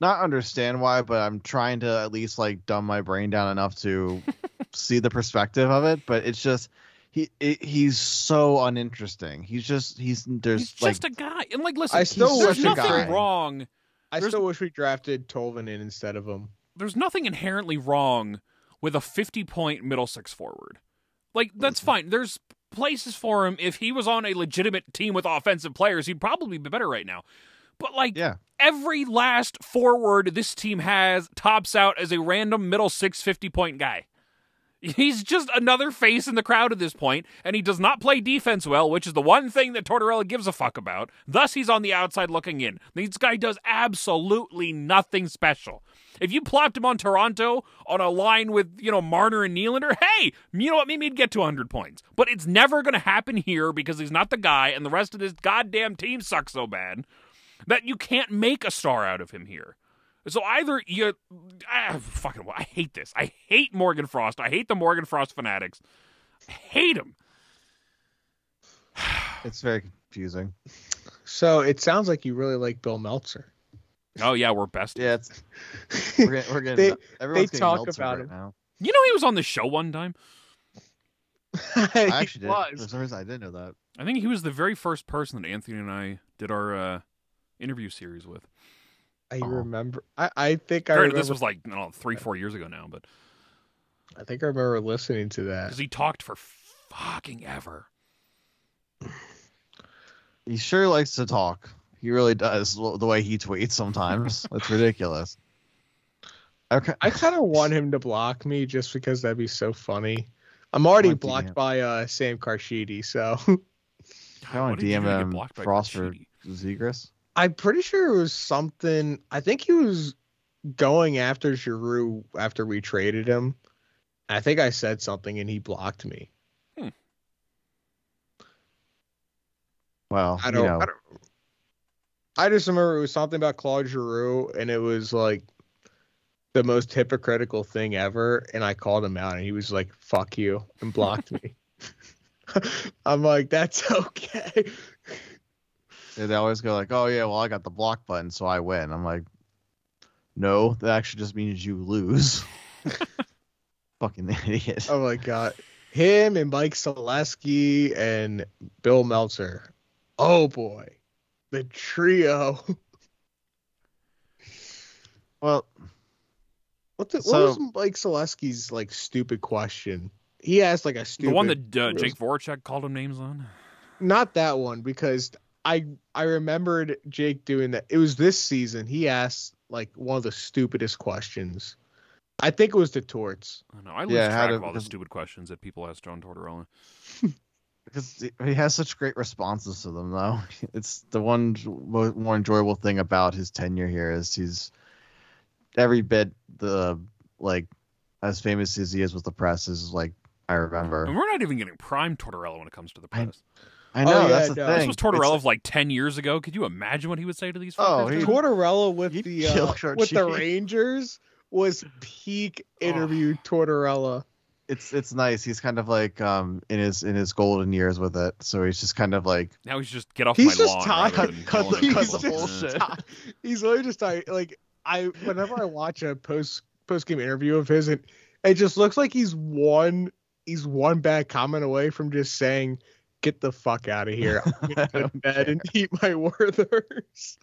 not understand why, but I'm trying to at least like dumb my brain down enough to *laughs* see the perspective of it. But it's just he it, he's so uninteresting. He's just he's there's He's like just a guy. And like, listen, I still there's wish a nothing guy- wrong. I There's- still wish we drafted Tolvanen instead of him. There's nothing inherently wrong with a 50 point middle six forward. Like, that's mm-hmm. fine. There's places for him. If he was on a legitimate team with offensive players, he'd probably be better right now. But like, yeah. every last forward this team has tops out as a random middle six 50 point guy. He's just another face in the crowd at this point, and he does not play defense well, which is the one thing that Tortorella gives a fuck about. Thus, he's on the outside looking in. This guy does absolutely nothing special. If you plopped him on Toronto on a line with, you know, Marner and Nylander, hey, you know what? Maybe he'd get to 100 points. But it's never going to happen here because he's not the guy, and the rest of this goddamn team sucks so bad that you can't make a star out of him here. So either you, ah, fucking, I hate this. I hate Morgan Frost. I hate the Morgan Frost fanatics. I hate him. *sighs* It's very confusing. So it sounds like you really like Bill Meltzer. Oh yeah, we're best. Yeah, it's *laughs* we're getting, we're getting They- everyone's they getting talk Meltzer about right him. now. You know he was on the show one time. *laughs* I He actually did. For some reason, I didn't know that. I think he was the very first person that Anthony and I did our uh, interview series with. I Oh. remember. I, I think I remember. this was like I don't know, three, four years ago now, but I think I remember listening to that. because he talked for fucking ever. He sure likes to talk. He really does. The way he tweets sometimes, *laughs* it's ridiculous. Okay. I kind of *laughs* want him to block me just because that'd be so funny. I'm already Might be blocked him. by uh, Sam Carchidi, so *laughs* I want to DM do to get him blocked by Frost for Rashidi? Zegras. I'm pretty sure it was something. I think he was going after Giroux after we traded him. I think I said something and he blocked me. Hmm. Well, I don't, you know, I don't. I just remember it was something about Claude Giroux, and it was like the most hypocritical thing ever. And I called him out, and he was like, "Fuck you," and blocked *laughs* me. *laughs* I'm like, "That's *laughs* okay." They always go like, "Oh yeah, well I got the block button, so I win." I'm like, "No, that actually just means you lose." *laughs* *laughs* Fucking idiot. Oh my god, him and Mike Sielski and Bill Meltzer. Oh boy, the trio. *laughs* Well, What, the, So- what was Mike Sielski's like stupid question? He asked like a stupid. The one that uh, Jake Voracek called him names on. not that one because I I remembered Jake doing that. It was this season. He asked like one of the stupidest questions. I think it was the torts. I know. I lose Yeah, track to- of all the stupid questions that people ask John Tortorella. *laughs* because he- he has such great responses to them, though. *laughs* It's the one more enjoyable thing about his tenure here is he's every bit the like as famous as he is with the press is like I remember. And we're not even getting prime Tortorella when it comes to the press. I know Oh, that's the no. thing. This was Tortorella It's- of like ten years ago. Could you imagine what he would say to these? Oh, fuckers? he- Tortorella with He'd the *laughs* uh, Short with the Rangers was peak Oh. interview Tortorella. it's it's nice. He's kind of like um in his in his golden years with it, so he's just kind of like now he's just get off He's my just lawn. tired. rather than Cut the- at cut He's the people. just bullshit. ti- He's literally just tired. Like I, whenever I watch a post post game interview of his, it, it just looks like he's one he's one bad comment away from just saying, "Get the fuck out of *laughs* here. I'm gonna go to bed and eat my *laughs* Werthers."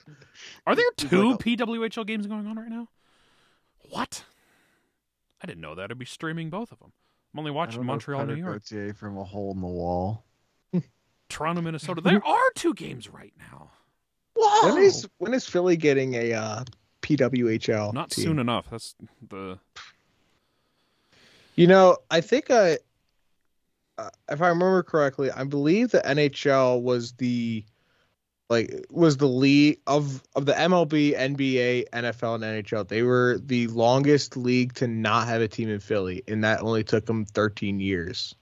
Are there two like PWHL games going on right now? What? I didn't know that. I'd be streaming both of them. I'm only watching don't Montreal, New Cutter York, Gauthier from a hole in the wall. *laughs* Toronto, Minnesota. There are two games right now. Whoa! When is when is Philly getting a uh, PWHL? Not team? soon enough. That's the You know, I think I, uh, if I remember correctly, I believe the NHL was the, like, was the league of of the MLB, NBA, NFL, and NHL. They were the longest league to not have a team in Philly, and that only took them 13 years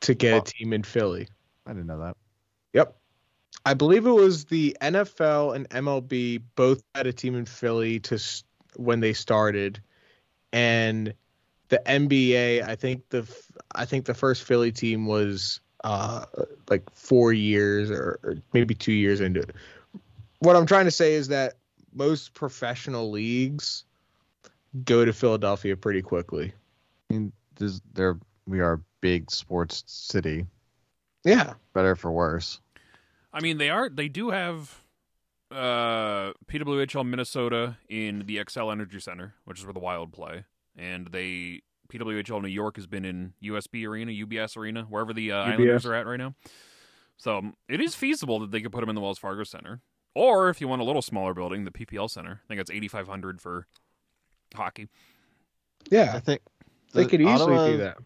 to get Wow. a team in Philly. I didn't know that. Yep. I believe it was the NFL and MLB both had a team in Philly to when they started, and the NBA. I think the f- I think the first Philly team was uh like four years or, or maybe two years into it. What I'm trying to say is that most professional leagues go to Philadelphia pretty quickly. I mean, this, there we are a big sports city, Yeah. better for worse. I mean, they are. They do have uh, PWHL Minnesota in the Xcel Energy Center, which is where the Wild play, and they PWHL New York has been in USB Arena, UBS Arena, wherever the uh, Islanders are at right now. So um, it is feasible that they could put them in the Wells Fargo Center, or if you want a little smaller building, the PPL Center. I think it's eighty five hundred for hockey. Yeah. I think They could easily Ottawa, do that.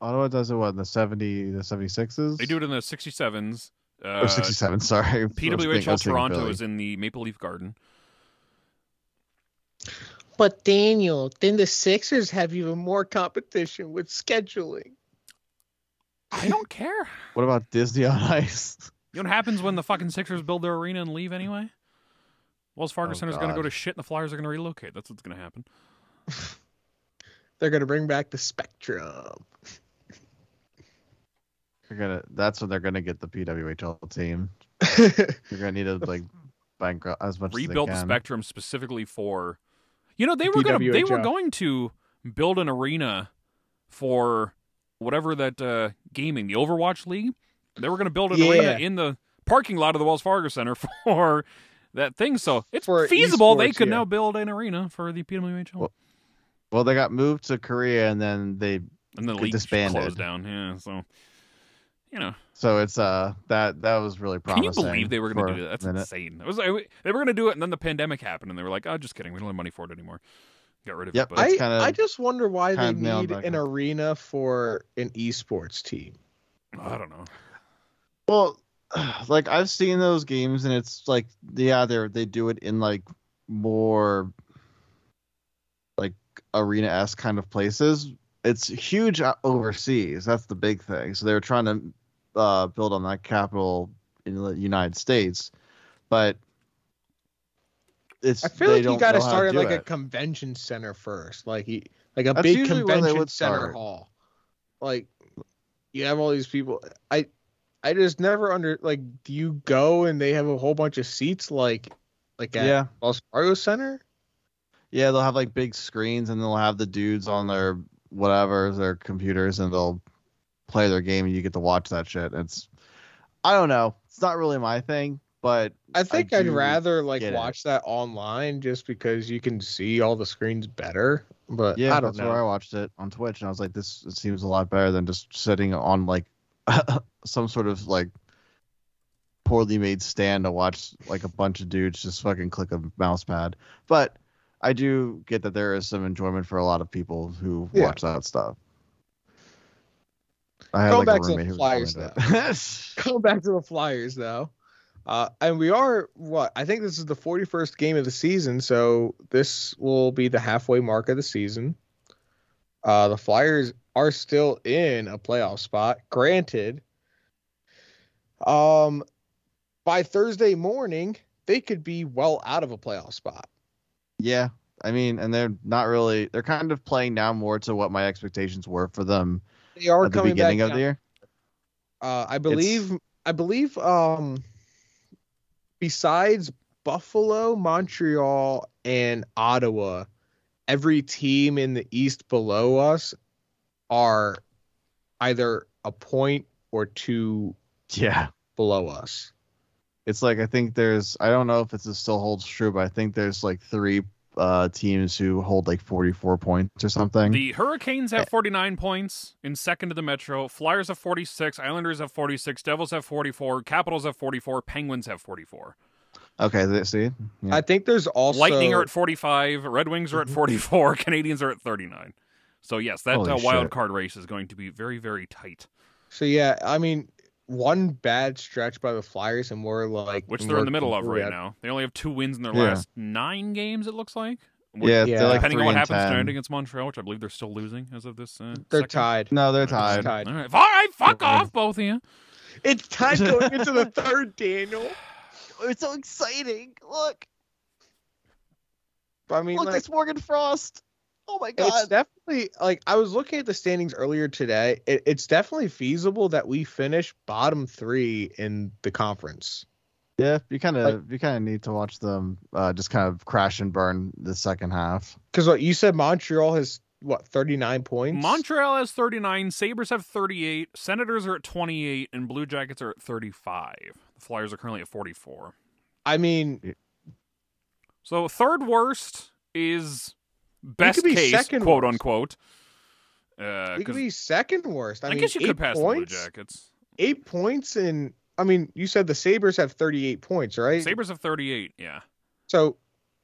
Ottawa does it what in the seventy the seventy sixes? They do it in the sixty sevens. Uh, or sixty seven. *laughs* Sorry, I was thinking- I PWHL Toronto is in the Maple Leaf Garden. But Daniel, then the Sixers have even more competition with scheduling. I don't care. What about Disney on Ice? You know what happens when the fucking Sixers build their arena and leave anyway? Wells Fargo Oh, Center's going to go to shit and the Flyers are going to relocate. That's what's going to happen. *laughs* They're gonna bring back the Spectrum. *laughs* They're gonna. That's when they're gonna get the PWHL team. *laughs* You're gonna need to like bankrupt as much Rebuild the as they can. Spectrum specifically for. You know they were going to they were going to build an arena for whatever that uh, gaming the Overwatch League. They were going to build an Yeah. arena in the parking lot of the Wells Fargo Center *laughs* for that thing. So it's For feasible they could yeah. now build an arena for the PWHL. Well, Well, they got moved to Korea and then they and the league disbanded. closed down. Yeah, so you know, So it's uh that that was really promising. can you believe they were going to do that? That's insane. It was like, they were going to do it, and then the pandemic happened, and they were like, "Oh, just kidding. We don't have money for it anymore. Get rid of Yep, it." But That's I, kinda- I just wonder why they kind of nailed need an up. arena for an esports team. I don't know. Well, *sighs* like I've seen those games, and it's like, yeah, they they do it in like more like arena esque kind of places. It's huge overseas. That's the big thing. So they're trying to uh, build on that capital in the United States, but it's I feel like you got to start at like a convention center first, like you, like a That's big usually where they convention center start. hall. Like you have all these people. I I just never under like. Do you go and they have a whole bunch of seats like like at yeah. Wells Fargo Center? Yeah, they'll have like big screens and they'll have the dudes on their whatever, their computers, and they'll play their game and you get to watch that shit. It's I don't know. It's not really my thing, but I think I would rather like get it. watch that online just because you can see all the screens better. But yeah, I don't that's know. where I watched it on Twitch and I was like, this it seems a lot better than just sitting on like *laughs* some sort of like poorly made stand to watch like a bunch of dudes just fucking click a mouse pad. But I do get that there is some enjoyment for a lot of people who Yeah. watch that stuff. I Going like back a to the roommate who was Flyers, it. Going *laughs* *laughs* back to the Flyers though. Uh, and we are what I think this is the 41st game of the season, so this will be the halfway mark of the season. Uh, the Flyers are still in a playoff spot. Granted, um, by Thursday morning they could be well out of a playoff spot. yeah, I mean, and they're not really. They're kind of playing now more to what my expectations were for them They are at the coming beginning back of down. the year. Uh, I believe I believe um besides Buffalo, Montreal, and Ottawa, every team in the East below us are either a point or two Yeah. below us. It's like I think there's I don't know if it still holds true, but I think there's like three uh teams who hold like 44 points or something. The Hurricanes have 49 points in second to the Metro. Flyers have 46. Islanders have 46. Devils have 44. Capitals have 44. Penguins have 44. okay, th- see, Yeah. I think there's also Lightning are at 45. Red Wings are at Mhm. 44. *laughs* Canadiens are at 39. So yes, that uh, wild shit. card race is going to be very very tight. so yeah, I mean one bad stretch by the Flyers and we're like Which they're in the middle of right at- now. They only have two wins in their Yeah. last nine games. It looks like. Which- yeah, Yeah. like Depending on what happens 10. tonight against Montreal, which I believe they're still losing as of this. Uh, They're second. tied. No, they're It's tied. tied. All right, all right, fuck Yeah. off, both of you. It's tied going *laughs* into the third, Daniel. It's so exciting. Look, I mean, look, like, it's Morgan Frost. Oh my god! it's definitely like I was looking at the standings earlier today. It, it's definitely feasible that we finish bottom three in the conference. Yeah, you kind Like- of you kind of need to watch them uh, just kind of crash and burn the second half. Because what you said, Montreal has what thirty nine points. Montreal has 39, Sabres have 38, Senators are at 28, and Blue Jackets are at 35. The Flyers are currently at 44. I mean, So third worst is best be case, second quote worst. unquote. Uh, could be second worst. I, I, mean, guess you could pass points, the Blue Jackets. Eight points, in. I mean, you said the Sabres have thirty eight points, right? Sabres have 38, yeah. So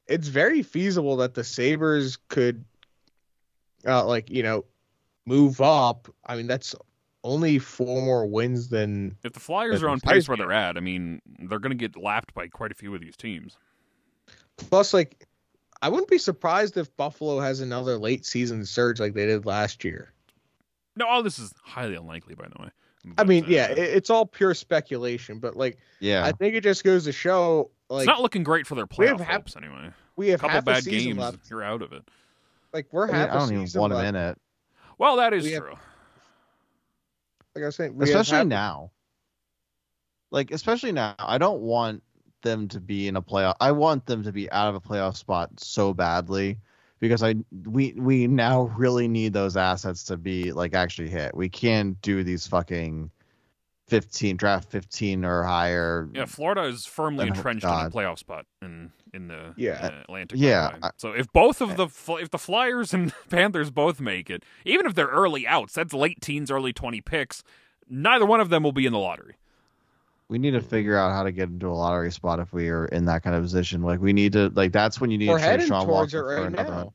it's very feasible that the Sabres could, uh, like you know, move up. I mean, that's only four more wins than If the Flyers are on pace where they're at, I mean, they're going to get lapped by quite a few of these teams. plus. Like, I wouldn't be surprised if Buffalo has another late season surge like they did last year. No, all this is highly unlikely, by the way. I mean, uh, yeah, it, it's all pure speculation, but like, Yeah, I think it just goes to show, like, it's not looking great for their we have playoff half- hopes anyway. we have A couple half bad season games, left. you're out of it. Like, we're I, mean, half I a don't even want him left. in it, Well, that is We have- true. Like I was saying, we have especially half- now. Like especially now, I don't want them to be in a playoff. I want them to be out of a playoff spot so badly because I we we now really need those assets to be like actually hit. We can't do these fucking 15 draft 15 or higher. Yeah, Florida is firmly entrenched in a playoff spot in in the Yeah. uh, Atlantic. Yeah, by the way. I- so if both of the if the Flyers and *laughs* Panthers both make it, even if they're early outs, that's late teens, early twenty picks. Neither one of them will be in the lottery. We need to figure out how to get into a lottery spot if we are in that kind of position. Like we need to like that's when you need We're to trade heading Sean towards Walker it for another now. one.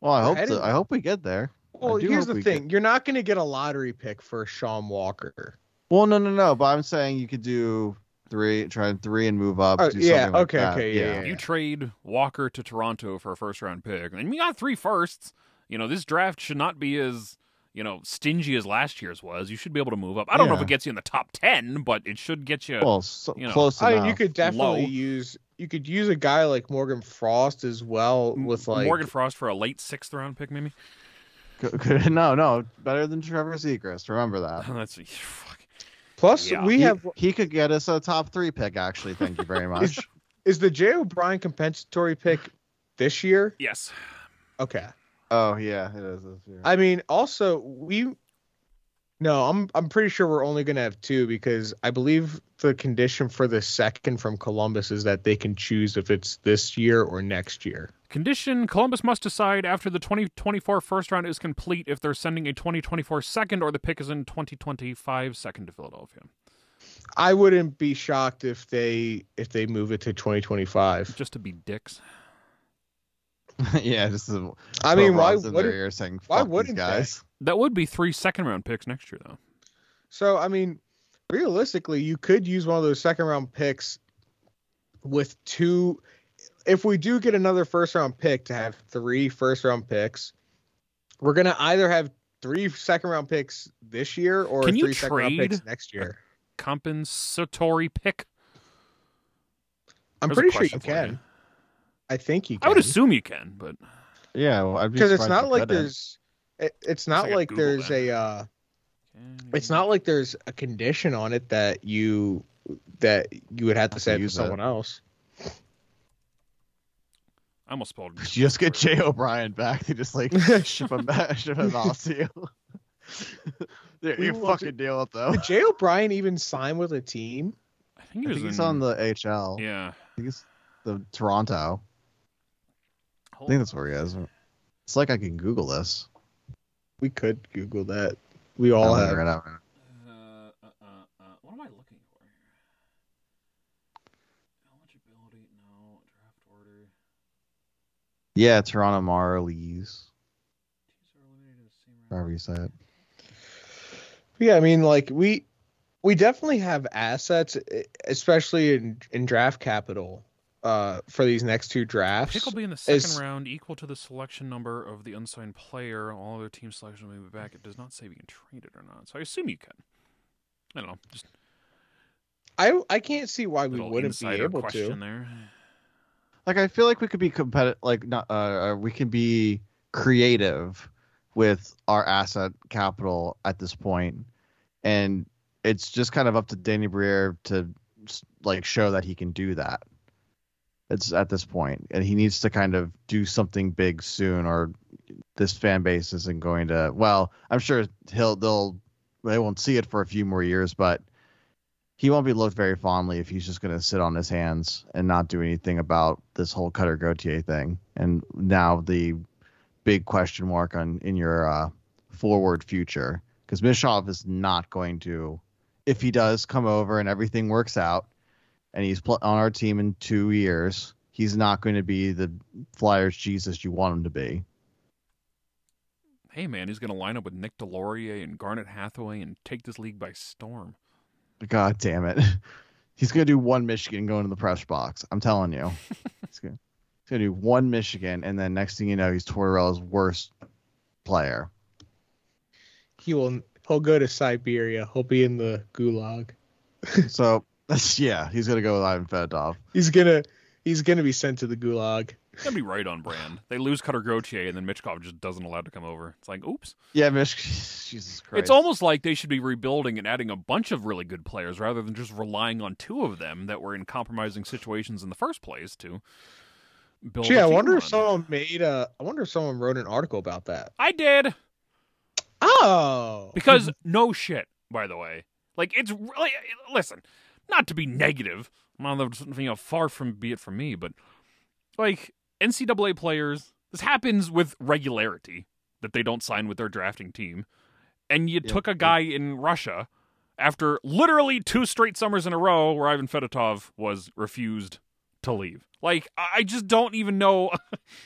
Well, I We're hope heading- to, I hope we get there. Well, here's the we thing: you're not going to get a lottery pick for Sean Walker. Well, no, no, no. But I'm saying you could do three, try three and move up. Oh, do yeah, something like okay, that. okay, yeah, yeah. You trade Walker to Toronto for a first round pick, and you got three firsts. You know this draft should not be as you know stingy as last year's was. You should be able to move up. I don't know if it gets you in the top ten, but it should get you. Well, so, you know, close I enough. mean, you could definitely low. use you could use a guy like Morgan Frost as well with like Morgan Frost for a late sixth round pick, maybe. Could- *laughs* could- no, no, better than Trevor Zegras. Remember that. *laughs* That's fuck. Plus Yeah. we he, have he could get us a top three pick. Actually, thank you very *laughs* much. is the Jay O'Brien compensatory pick this year? Yes. Okay. Oh yeah, it is this year. I mean, also we. No, I'm I'm pretty sure we're only gonna have two because I believe the condition for the second from Columbus is that they can choose if it's this year or next year. Condition Columbus must decide after the 2024 first round is complete if they're sending a 2024 second or the pick is in 2025 second to Philadelphia. I wouldn't be shocked if they if they move it to 2025. Just to be dicks. *laughs* yeah, just. I mean, why in their would ear saying, why these wouldn't they?" guys? That would be three second round picks next year, though. So I mean, realistically, you could use one of those second round picks with two. If we do get another first round pick to have three first round picks, we're gonna either have three second round picks this year or Can you three second round picks trade next year. Compensatory pick. I'm There's pretty sure you question for can. I think you can. I would assume you can, but Yeah, well, be because it's not like there's. It, it's not I gotta like Google there's that. a. uh It's not like there's a condition on it that you that you would have to Have to say it to use it. someone else. I almost spelled. You *laughs* just get Jay O'Brien back. They just like *laughs* ship him back, ship him off to you. *laughs* Dude, We you want fucking deal with though. Did Jay O'Brien even sign with a team? I think he I was think he's on the HL. Yeah. I think he's the Toronto. I think that's where he is. It's like I can Google this. We could Google that. We all have. figure it out. Uh, uh, uh, uh, what am I looking for here? Eligibility? No. Draft order. Yeah, Toronto Marlies. Teams are eliminated as same round. However you say it. Yeah, I mean, like we we definitely have assets, especially in in draft capital, uh, for these next two drafts. Pick will be in the second is- round, equal to the selection number of the unsigned player. All other team selections will be back. It does not say if you can trade it or not, so I assume you can. I don't know. Just I I can't see why we wouldn't be able question to. there. Like I feel like we could be competitive. Like not. Uh, uh, we can be creative with our asset capital at this point, and it's just kind of up to Danny Briere to like show that he can do that. It's at this point, and he needs to kind of do something big soon, or this fan base isn't going to. Well, I'm sure he'll they'll they won't see it for a few more years, but he won't be looked very fondly if he's just going to sit on his hands and not do anything about this whole Cutter Gauthier thing. And now the big question mark on in your uh, forward future because Michkov is not going to, if he does come over and everything works out, and he's pl- on our team in two years, he's not going to be the Flyers Jesus you want him to be. Hey man, he's going to line up with Nick Deslauriers and Garnet Hathaway and take this league by storm. God damn it. *laughs* He's gonna do one Michigan going to the press box. I'm telling you. *laughs* he's, gonna, he's do one Michigan and then next thing you know he's Tortorella's worst player. He will. He'll go to Siberia. He'll be in the gulag. So that's *laughs* yeah, he's gonna go with Ivan Fedotov. He's gonna. He's gonna be sent to the gulag. It's gonna be right on brand. They lose Cutter Gauthier, and then Michkov just doesn't allow to come over. It's like, oops. Yeah, Mich *laughs* Jesus Christ. It's almost like they should be rebuilding and adding a bunch of really good players rather than just relying on two of them that were in compromising situations in the first place to build. Gee, I team wonder if someone made a. I wonder if someone wrote an article about that. I did Oh, because no shit. By the way, Like it's really listen, not to be negative. Well, you know, far from be it from me, but like NCAA players, this happens with regularity that they don't sign with their drafting team. And you Yeah. took a guy in Russia after literally two straight summers in a row where Ivan Fedotov was refused to leave. Like, I I just don't even know.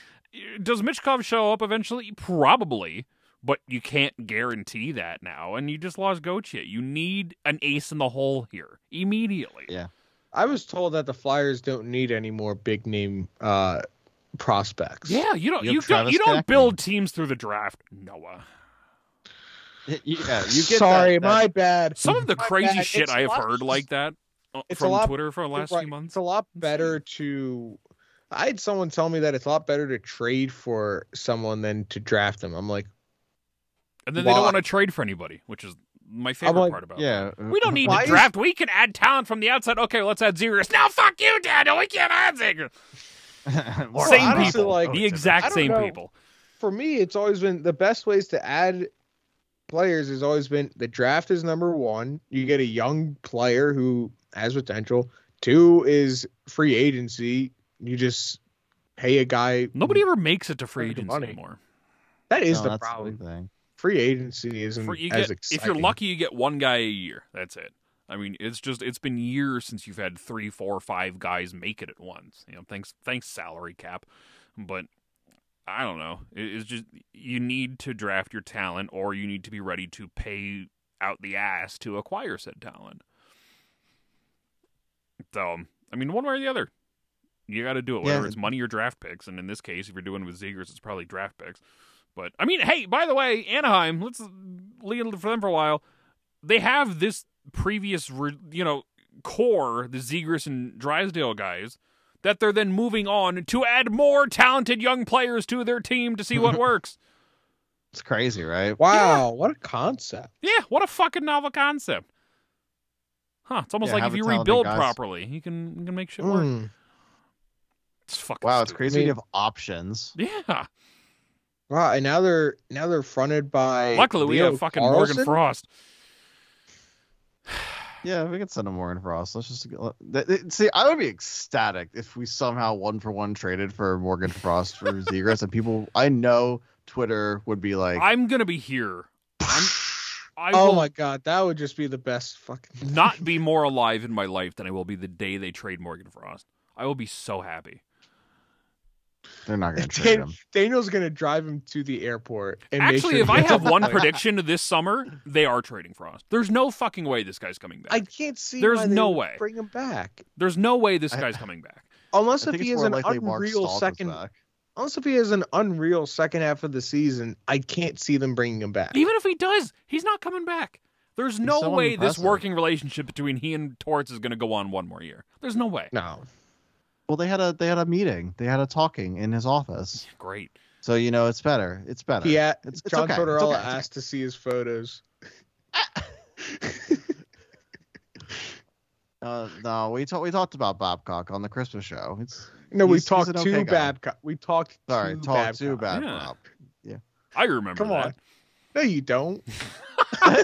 *laughs* Does Michkov show up eventually? Probably. But you can't guarantee that now. And you just lost Gauthier. You need an ace in the hole here immediately. Yeah. I was told that the Flyers don't need any more big name uh, prospects. Yeah, you don't You you, don't you don't Konechny. build teams through the draft, Noah. Yeah, you get Sorry, that, that- my bad. Some of the *laughs* My crazy bad. shit It's I a have lot- heard like that uh, from lot- Twitter for the last Right, few months. It's a lot better to. I had someone tell me that it's a lot better to trade for someone than to draft them. I'm like, And then they don't want to trade for anybody, which is my favorite like, part about it. Yeah. Uh, we don't need Why to is- draft. We can add talent from the outside. Okay, let's add Zegras. Now, fuck you, Daniel. We can't add Zegras. More *laughs* Same honestly, people. like- the exact same know. people. for me, it's always been the best ways to add players has always been the draft is number one. You get a young player who has potential. Two is free agency. You just pay a guy. Nobody ever makes it to free agency money. anymore. That is No, the that's problem. big thing. Free agency isn't For, you as get, exciting. if you're lucky, you get one guy a year. That's it. I mean, it's just it's been years since you've had three, four, five guys make it at once. You know, thanks thanks salary cap, but I don't know. It, it's just you need to draft your talent, or you need to be ready to pay out the ass to acquire said talent. So, I mean, one way or the other, you got to do it. Whether Yeah. it's money or draft picks, and in this case, if you're doing it with Zegras, it's probably draft picks. But I mean, hey, by the way, Anaheim, let's leave it for them for a while. They have this previous, you know, core, the Zegras and Drysdale guys, that they're then moving on to add more talented young players to their team to see what *laughs* works. It's crazy, right? wow, what a concept! Yeah, what a fucking novel concept. Huh? It's almost Yeah, like if you rebuild guys. properly, you can you can make shit work. Mm. It's fucking Wow, it's stupid. crazy I mean- to have options. Yeah. Wow, and now they're now they're fronted by. Luckily, we have fucking Carlson? Morgan Frost. *sighs* Yeah, we could send him Morgan Frost. Let's just th- th- see. I would be ecstatic if we somehow one for one traded for Morgan Frost for *laughs* Zegras, and people I know Twitter would be like, I'm gonna be here. I'm, *sighs* I Oh my god, that would just be the best fucking. not be more alive in my life than I will be the day they trade Morgan Frost. I will be so happy. They're not going to trade him. Daniel's gonna drive him to the airport. And make Actually, sure if I have one flight. prediction this summer, they are trading Frost. There's no fucking way this guy's coming back. I can't see. There's why they no way. bring him back There's no way this I- guy's coming back. unless if he it's has an unreal second. Unless if he has an unreal second half of the season, I can't see them bringing him back. Even if he does, he's not coming back. There's no so way this working relationship between he and Torts is going to go on one more year. There's no way. no, Well, they had a they had a meeting. They had a talking in his office. Great. So you know it's better. It's better. yeah. It's, it's John okay. Tortorella it's okay. Asked to see his photos. *laughs* Uh, no, we talked we talked about Babcock on the Christmas show. It's No, we He's- he's talked an to okay. Babcock. We talked sorry, to talk Babcock. too bad. Yeah. Bob. I remember Come that. on. No, you don't. Yeah, *laughs*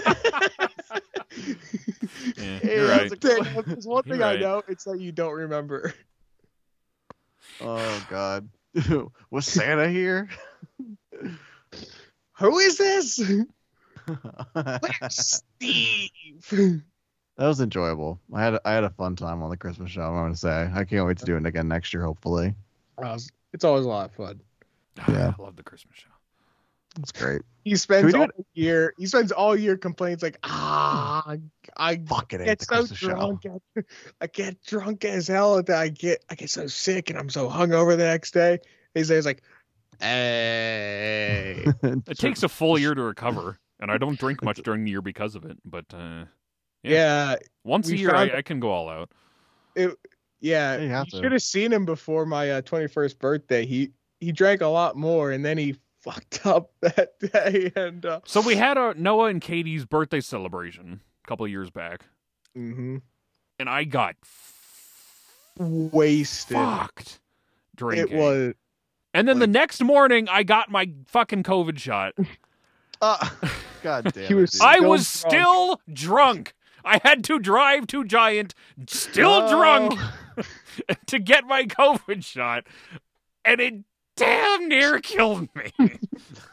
Yeah, you're right. it's a- Daniel, there's one You're thing I right. know, it's that you don't remember. Oh God, *laughs* was Santa here? *laughs* Who is this? *laughs* that Steve. was enjoyable. I had I had a fun time on the Christmas show. I'm gonna say I can't wait to do it again next year. Hopefully, it's always a lot of fun. Ah, yeah. I love the Christmas show. It's great. He spends we do all year. He spends all year complains like, ah, I Fucking hate get so Christmas show. drunk. I- *laughs* I get drunk as hell. and I get I get so sick, and I'm so hungover the next day. He's there's like, hey, *laughs* It takes a full year to recover, and I don't drink much *laughs* during the year because of it. But uh, Yeah. yeah, once a year, found- I, I can go all out. yeah. Yeah, you you should have seen him before my uh, 21st birthday. He he drank a lot more, and then he fucked up *laughs* that day. And uh, So we had a Noah and Katie's birthday celebration a couple of years back, mhm. and I got wasted. fucked drinking. It was and then the next morning, I got my fucking COVID shot. *laughs* Uh, *laughs* God damn it, was. I was drunk. still drunk. I had to drive to Giant, still No. drunk, to get my COVID shot, and it damn near killed me. *laughs*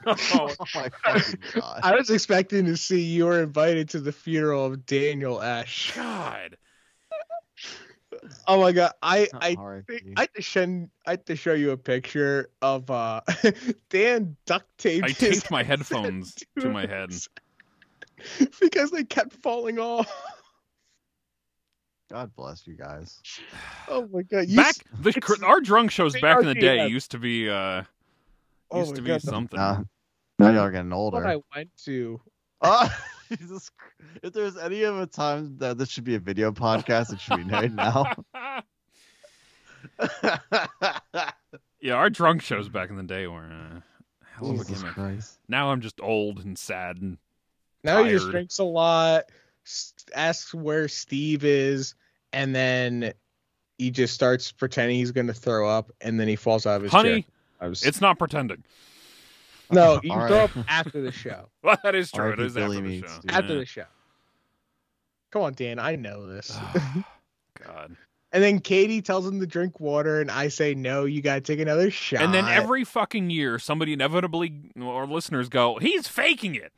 oh, Oh *laughs* my fucking god. I was expecting to see you were invited to the funeral of Daniel Ash. God. Oh my god, I I R.I.P. think I had to shen, I had to show you a picture of uh *laughs* Dan duct taped I taped my headphones to my head. because they kept falling off. God bless you guys. *sighs* Oh my god, you Back s- the our drunk shows back in the day GM. used to be uh oh used my to be god, something. Now, now y'all getting one older. I went to. Oh, *laughs* Jesus. If there's any of a time that this should be a video podcast, it should be right now. *laughs* yeah, our drunk shows back in the day were uh, hell of a gimmick. Christ. Now I'm just old and sad and Now he just drinks a lot, s- asks where Steve is, and then he just starts pretending he's going to throw up, and then he falls out of his honey, chair. I was, it's not pretending. no, *laughs* you All throw right. up after the show. *laughs* Well, that is true. R.I.P. It is Billy after the show. dude. After Yeah. the show. Come on, Dan, I know this. Ah, *laughs* God. and then Katie tells him to drink water, and I say no, you got to take another shot. And then every fucking year, somebody inevitably, or listeners go, he's faking it.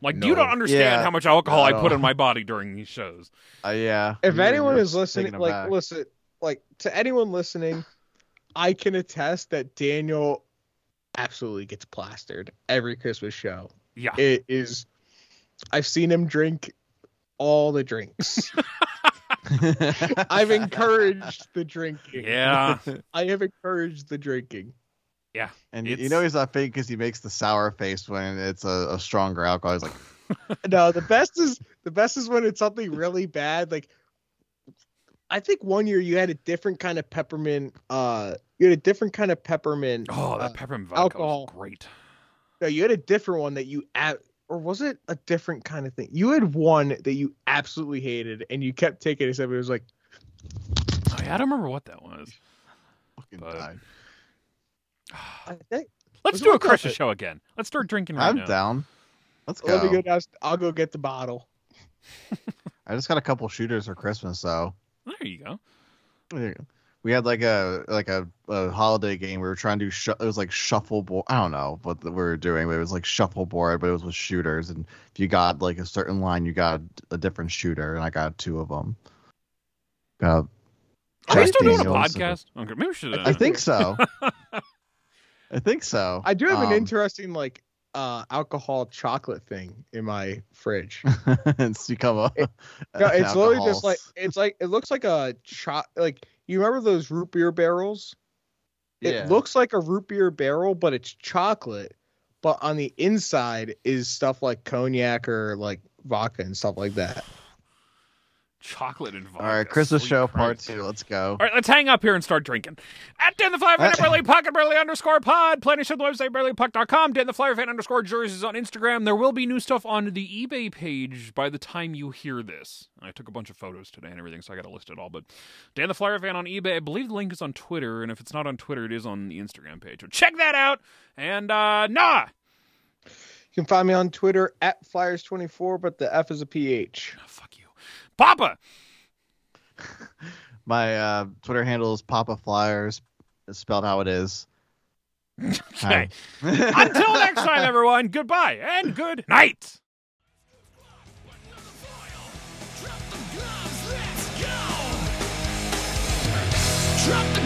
Like, you don't understand Yeah. how much alcohol I put in my body during these shows. *laughs* Uh, yeah. if you're- anyone you're is listening, like, aback. listen, like to anyone listening, I can attest that Daniel absolutely gets plastered every Christmas show. Yeah. It is. I've seen him drink all the drinks. *laughs* I've encouraged the drinking. Yeah. I have encouraged the drinking. And you- you know he's not fake because he makes the sour face when it's a, a stronger alcohol. He's like, *laughs* No, the best is the best is when it's something really bad. Like I think one year you had a different kind of peppermint. Uh, you had a different kind of peppermint. Oh, that uh, peppermint vodka alcohol. was great. No, you had a different one that you add, or was it a different kind of thing? You had one that you absolutely hated, and you kept taking it. Except it was like, Oh, yeah, I don't remember what that was. fucking But- died. I think. Let's do a what the- Christmas show again. Let's start drinking right I'm now. down. Let's go. Let me go down. I'll go get the bottle. *laughs* I just got a couple shooters for Christmas, so There you go. There you go. we had like a like a, a holiday game. We were trying to do sh- it was like shuffleboard. I don't know what we were doing, but it was like shuffleboard, but it was with shooters. And if you got like a certain line, you got a different shooter, and I got two of them. Got Are we still doing a Daniels. podcast? Okay, maybe we should. uh, I think so. *laughs* I think so. I do have an Um, interesting like uh alcohol chocolate thing in my fridge. *laughs* it's become a. It- No, it's literally just like it's like it looks like a cho- like you remember those root beer barrels? It Yeah. looks like a root beer barrel, but it's chocolate. But on the inside is stuff like cognac or like vodka and stuff like that. Chocolate and vodka. All right, Christmas sweet show part two. Let's go. All right, let's hang up here and start drinking. At Dan the Flyer Fan, at Brotherly Puck, at Brotherly underscore pod. Plenty of the website, brotherlypuck.com. Dan the Flyer Fan underscore jerseys is on Instagram. There will be new stuff on the eBay page by the time you hear this. I took a bunch of photos today and everything, so I got to list it all. But Dan the Flyer Fan on eBay. I believe the link is on Twitter, and if it's not on Twitter, it is on the Instagram page. So check that out. And, uh, nah. You can find me on Twitter at Flyers24, but the F is a PH. Oh, fuck you. Papa. *laughs* My uh, Twitter handle is Papa Flyers. It's spelled how it is. *laughs* Okay. Until next time, everyone, goodbye and good night. Drop